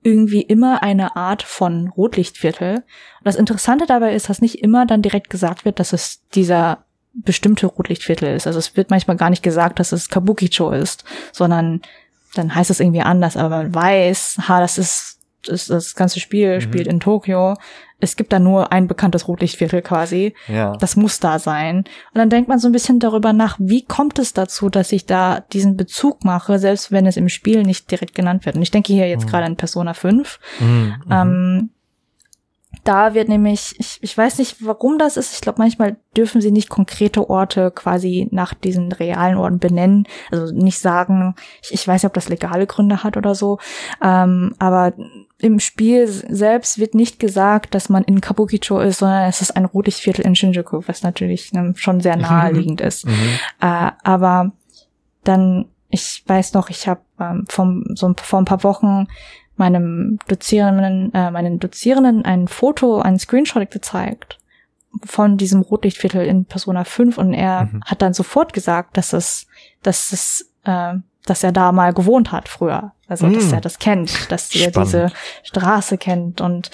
irgendwie immer eine Art von Rotlichtviertel. Und das Interessante dabei ist, dass nicht immer dann direkt gesagt wird, dass es dieser bestimmte Rotlichtviertel ist. Also es wird manchmal gar nicht gesagt, dass es Kabukicho ist, sondern dann heißt es irgendwie anders, aber man weiß, ha, das ist das, das ganze Spiel mhm. spielt in Tokio. Es gibt da nur ein bekanntes Rotlichtviertel quasi. Ja. Das muss da sein. Und dann denkt man so ein bisschen darüber nach, wie kommt es dazu, dass ich da diesen Bezug mache, selbst wenn es im Spiel nicht direkt genannt wird. Und ich denke hier jetzt mhm. gerade an Persona 5. Mhm. Ähm, da wird nämlich, ich, ich weiß nicht, warum das ist. Ich glaube, manchmal dürfen sie nicht konkrete Orte quasi nach diesen realen Orten benennen. Also nicht sagen, ich, ich weiß nicht, ob das legale Gründe hat oder so. Ähm, aber im Spiel selbst wird nicht gesagt, dass man in Kabukicho ist, sondern es ist ein Rotlichtviertel in Shinjuku, was natürlich ne, schon sehr naheliegend ist. Mhm. Äh, aber dann, ich weiß noch, ich habe ähm, vom, so vor ein paar Wochen meinem Dozierenden, äh, meinen Dozierenden ein Foto, einen Screenshot gezeigt von diesem Rotlichtviertel in Persona 5 und er mhm. hat dann sofort gesagt, dass es, dass es äh, dass er da mal gewohnt hat früher. Also, dass Mm. er das kennt, dass er Spannend. diese Straße kennt und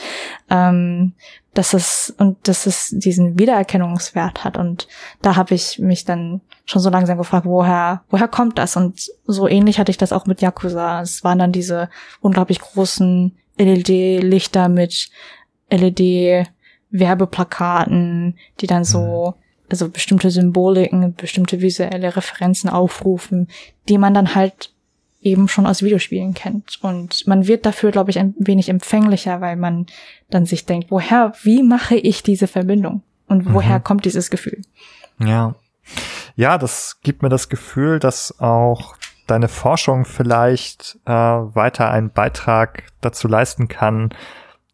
ähm, dass es und dass es diesen Wiedererkennungswert hat. Und da habe ich mich dann schon so langsam gefragt, woher, woher kommt das? Und so ähnlich hatte ich das auch mit Yakuza. Es waren dann diese unglaublich großen LED-Lichter mit LED-Werbeplakaten, die dann so, also bestimmte Symboliken, bestimmte visuelle Referenzen aufrufen, die man dann halt eben schon aus Videospielen kennt. Und man wird dafür, glaube ich, ein wenig empfänglicher, weil man dann sich denkt, woher, wie mache ich diese Verbindung? Und woher Mhm. kommt dieses Gefühl? Ja. Ja, das gibt mir das Gefühl, dass auch deine Forschung vielleicht äh, weiter einen Beitrag dazu leisten kann,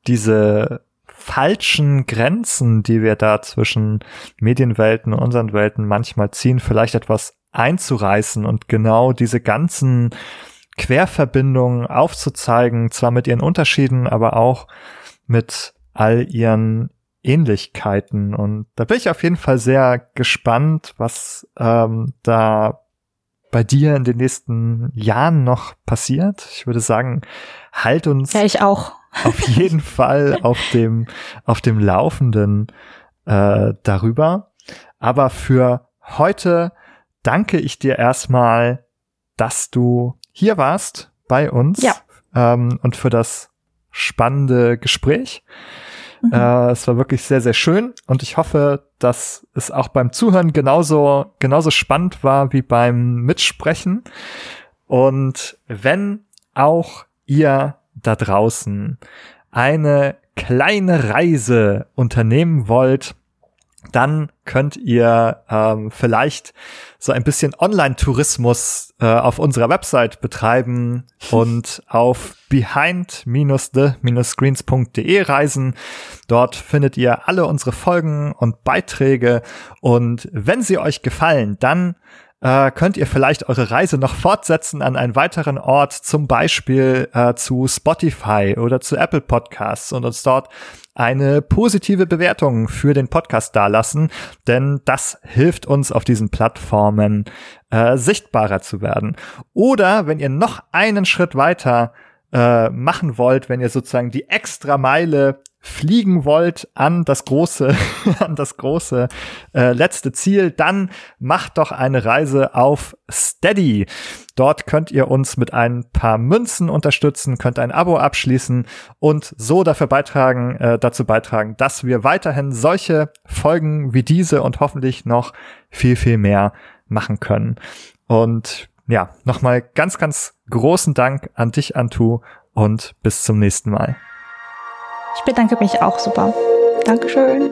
diese falschen Grenzen, die wir da zwischen Medienwelten und unseren Welten manchmal ziehen, vielleicht etwas einzureißen und genau diese ganzen Querverbindungen aufzuzeigen, zwar mit ihren Unterschieden, aber auch mit all ihren Ähnlichkeiten. Und da bin ich auf jeden Fall sehr gespannt, was ähm, da bei dir in den nächsten Jahren noch passiert. Ich würde sagen, halt uns Ja, ich auch. Auf jeden Fall auf dem, auf dem Laufenden äh, darüber. Aber für heute danke ich dir erstmal, dass du hier warst bei uns Ja. ähm, und für das spannende Gespräch. Mhm. Äh, es war wirklich sehr, sehr schön und ich hoffe, dass es auch beim Zuhören genauso, genauso spannend war wie beim Mitsprechen. Und wenn auch ihr da draußen eine kleine Reise unternehmen wollt, dann könnt ihr ähm, vielleicht so ein bisschen Online-Tourismus äh, auf unserer Website betreiben [LAUGHS] und auf behind-the-screens.de reisen. Dort findet ihr alle unsere Folgen und Beiträge und wenn sie euch gefallen, dann äh, könnt ihr vielleicht eure Reise noch fortsetzen an einen weiteren Ort, zum Beispiel äh, zu Spotify oder zu Apple Podcasts und uns dort eine positive Bewertung für den Podcast dalassen, denn das hilft uns auf diesen Plattformen äh, sichtbarer zu werden. Oder wenn ihr noch einen Schritt weiter äh, machen wollt, wenn ihr sozusagen die extra Meile fliegen wollt an das große, [LAUGHS] an das große äh, letzte Ziel, dann macht doch eine Reise auf Steady. Dort könnt ihr uns mit ein paar Münzen unterstützen, könnt ein Abo abschließen und so dafür beitragen, äh, dazu beitragen, dass wir weiterhin solche Folgen wie diese und hoffentlich noch viel, viel mehr machen können. Und ja, nochmal ganz, ganz großen Dank an dich, Antu, und bis zum nächsten Mal. Ich bedanke mich auch super. Dankeschön.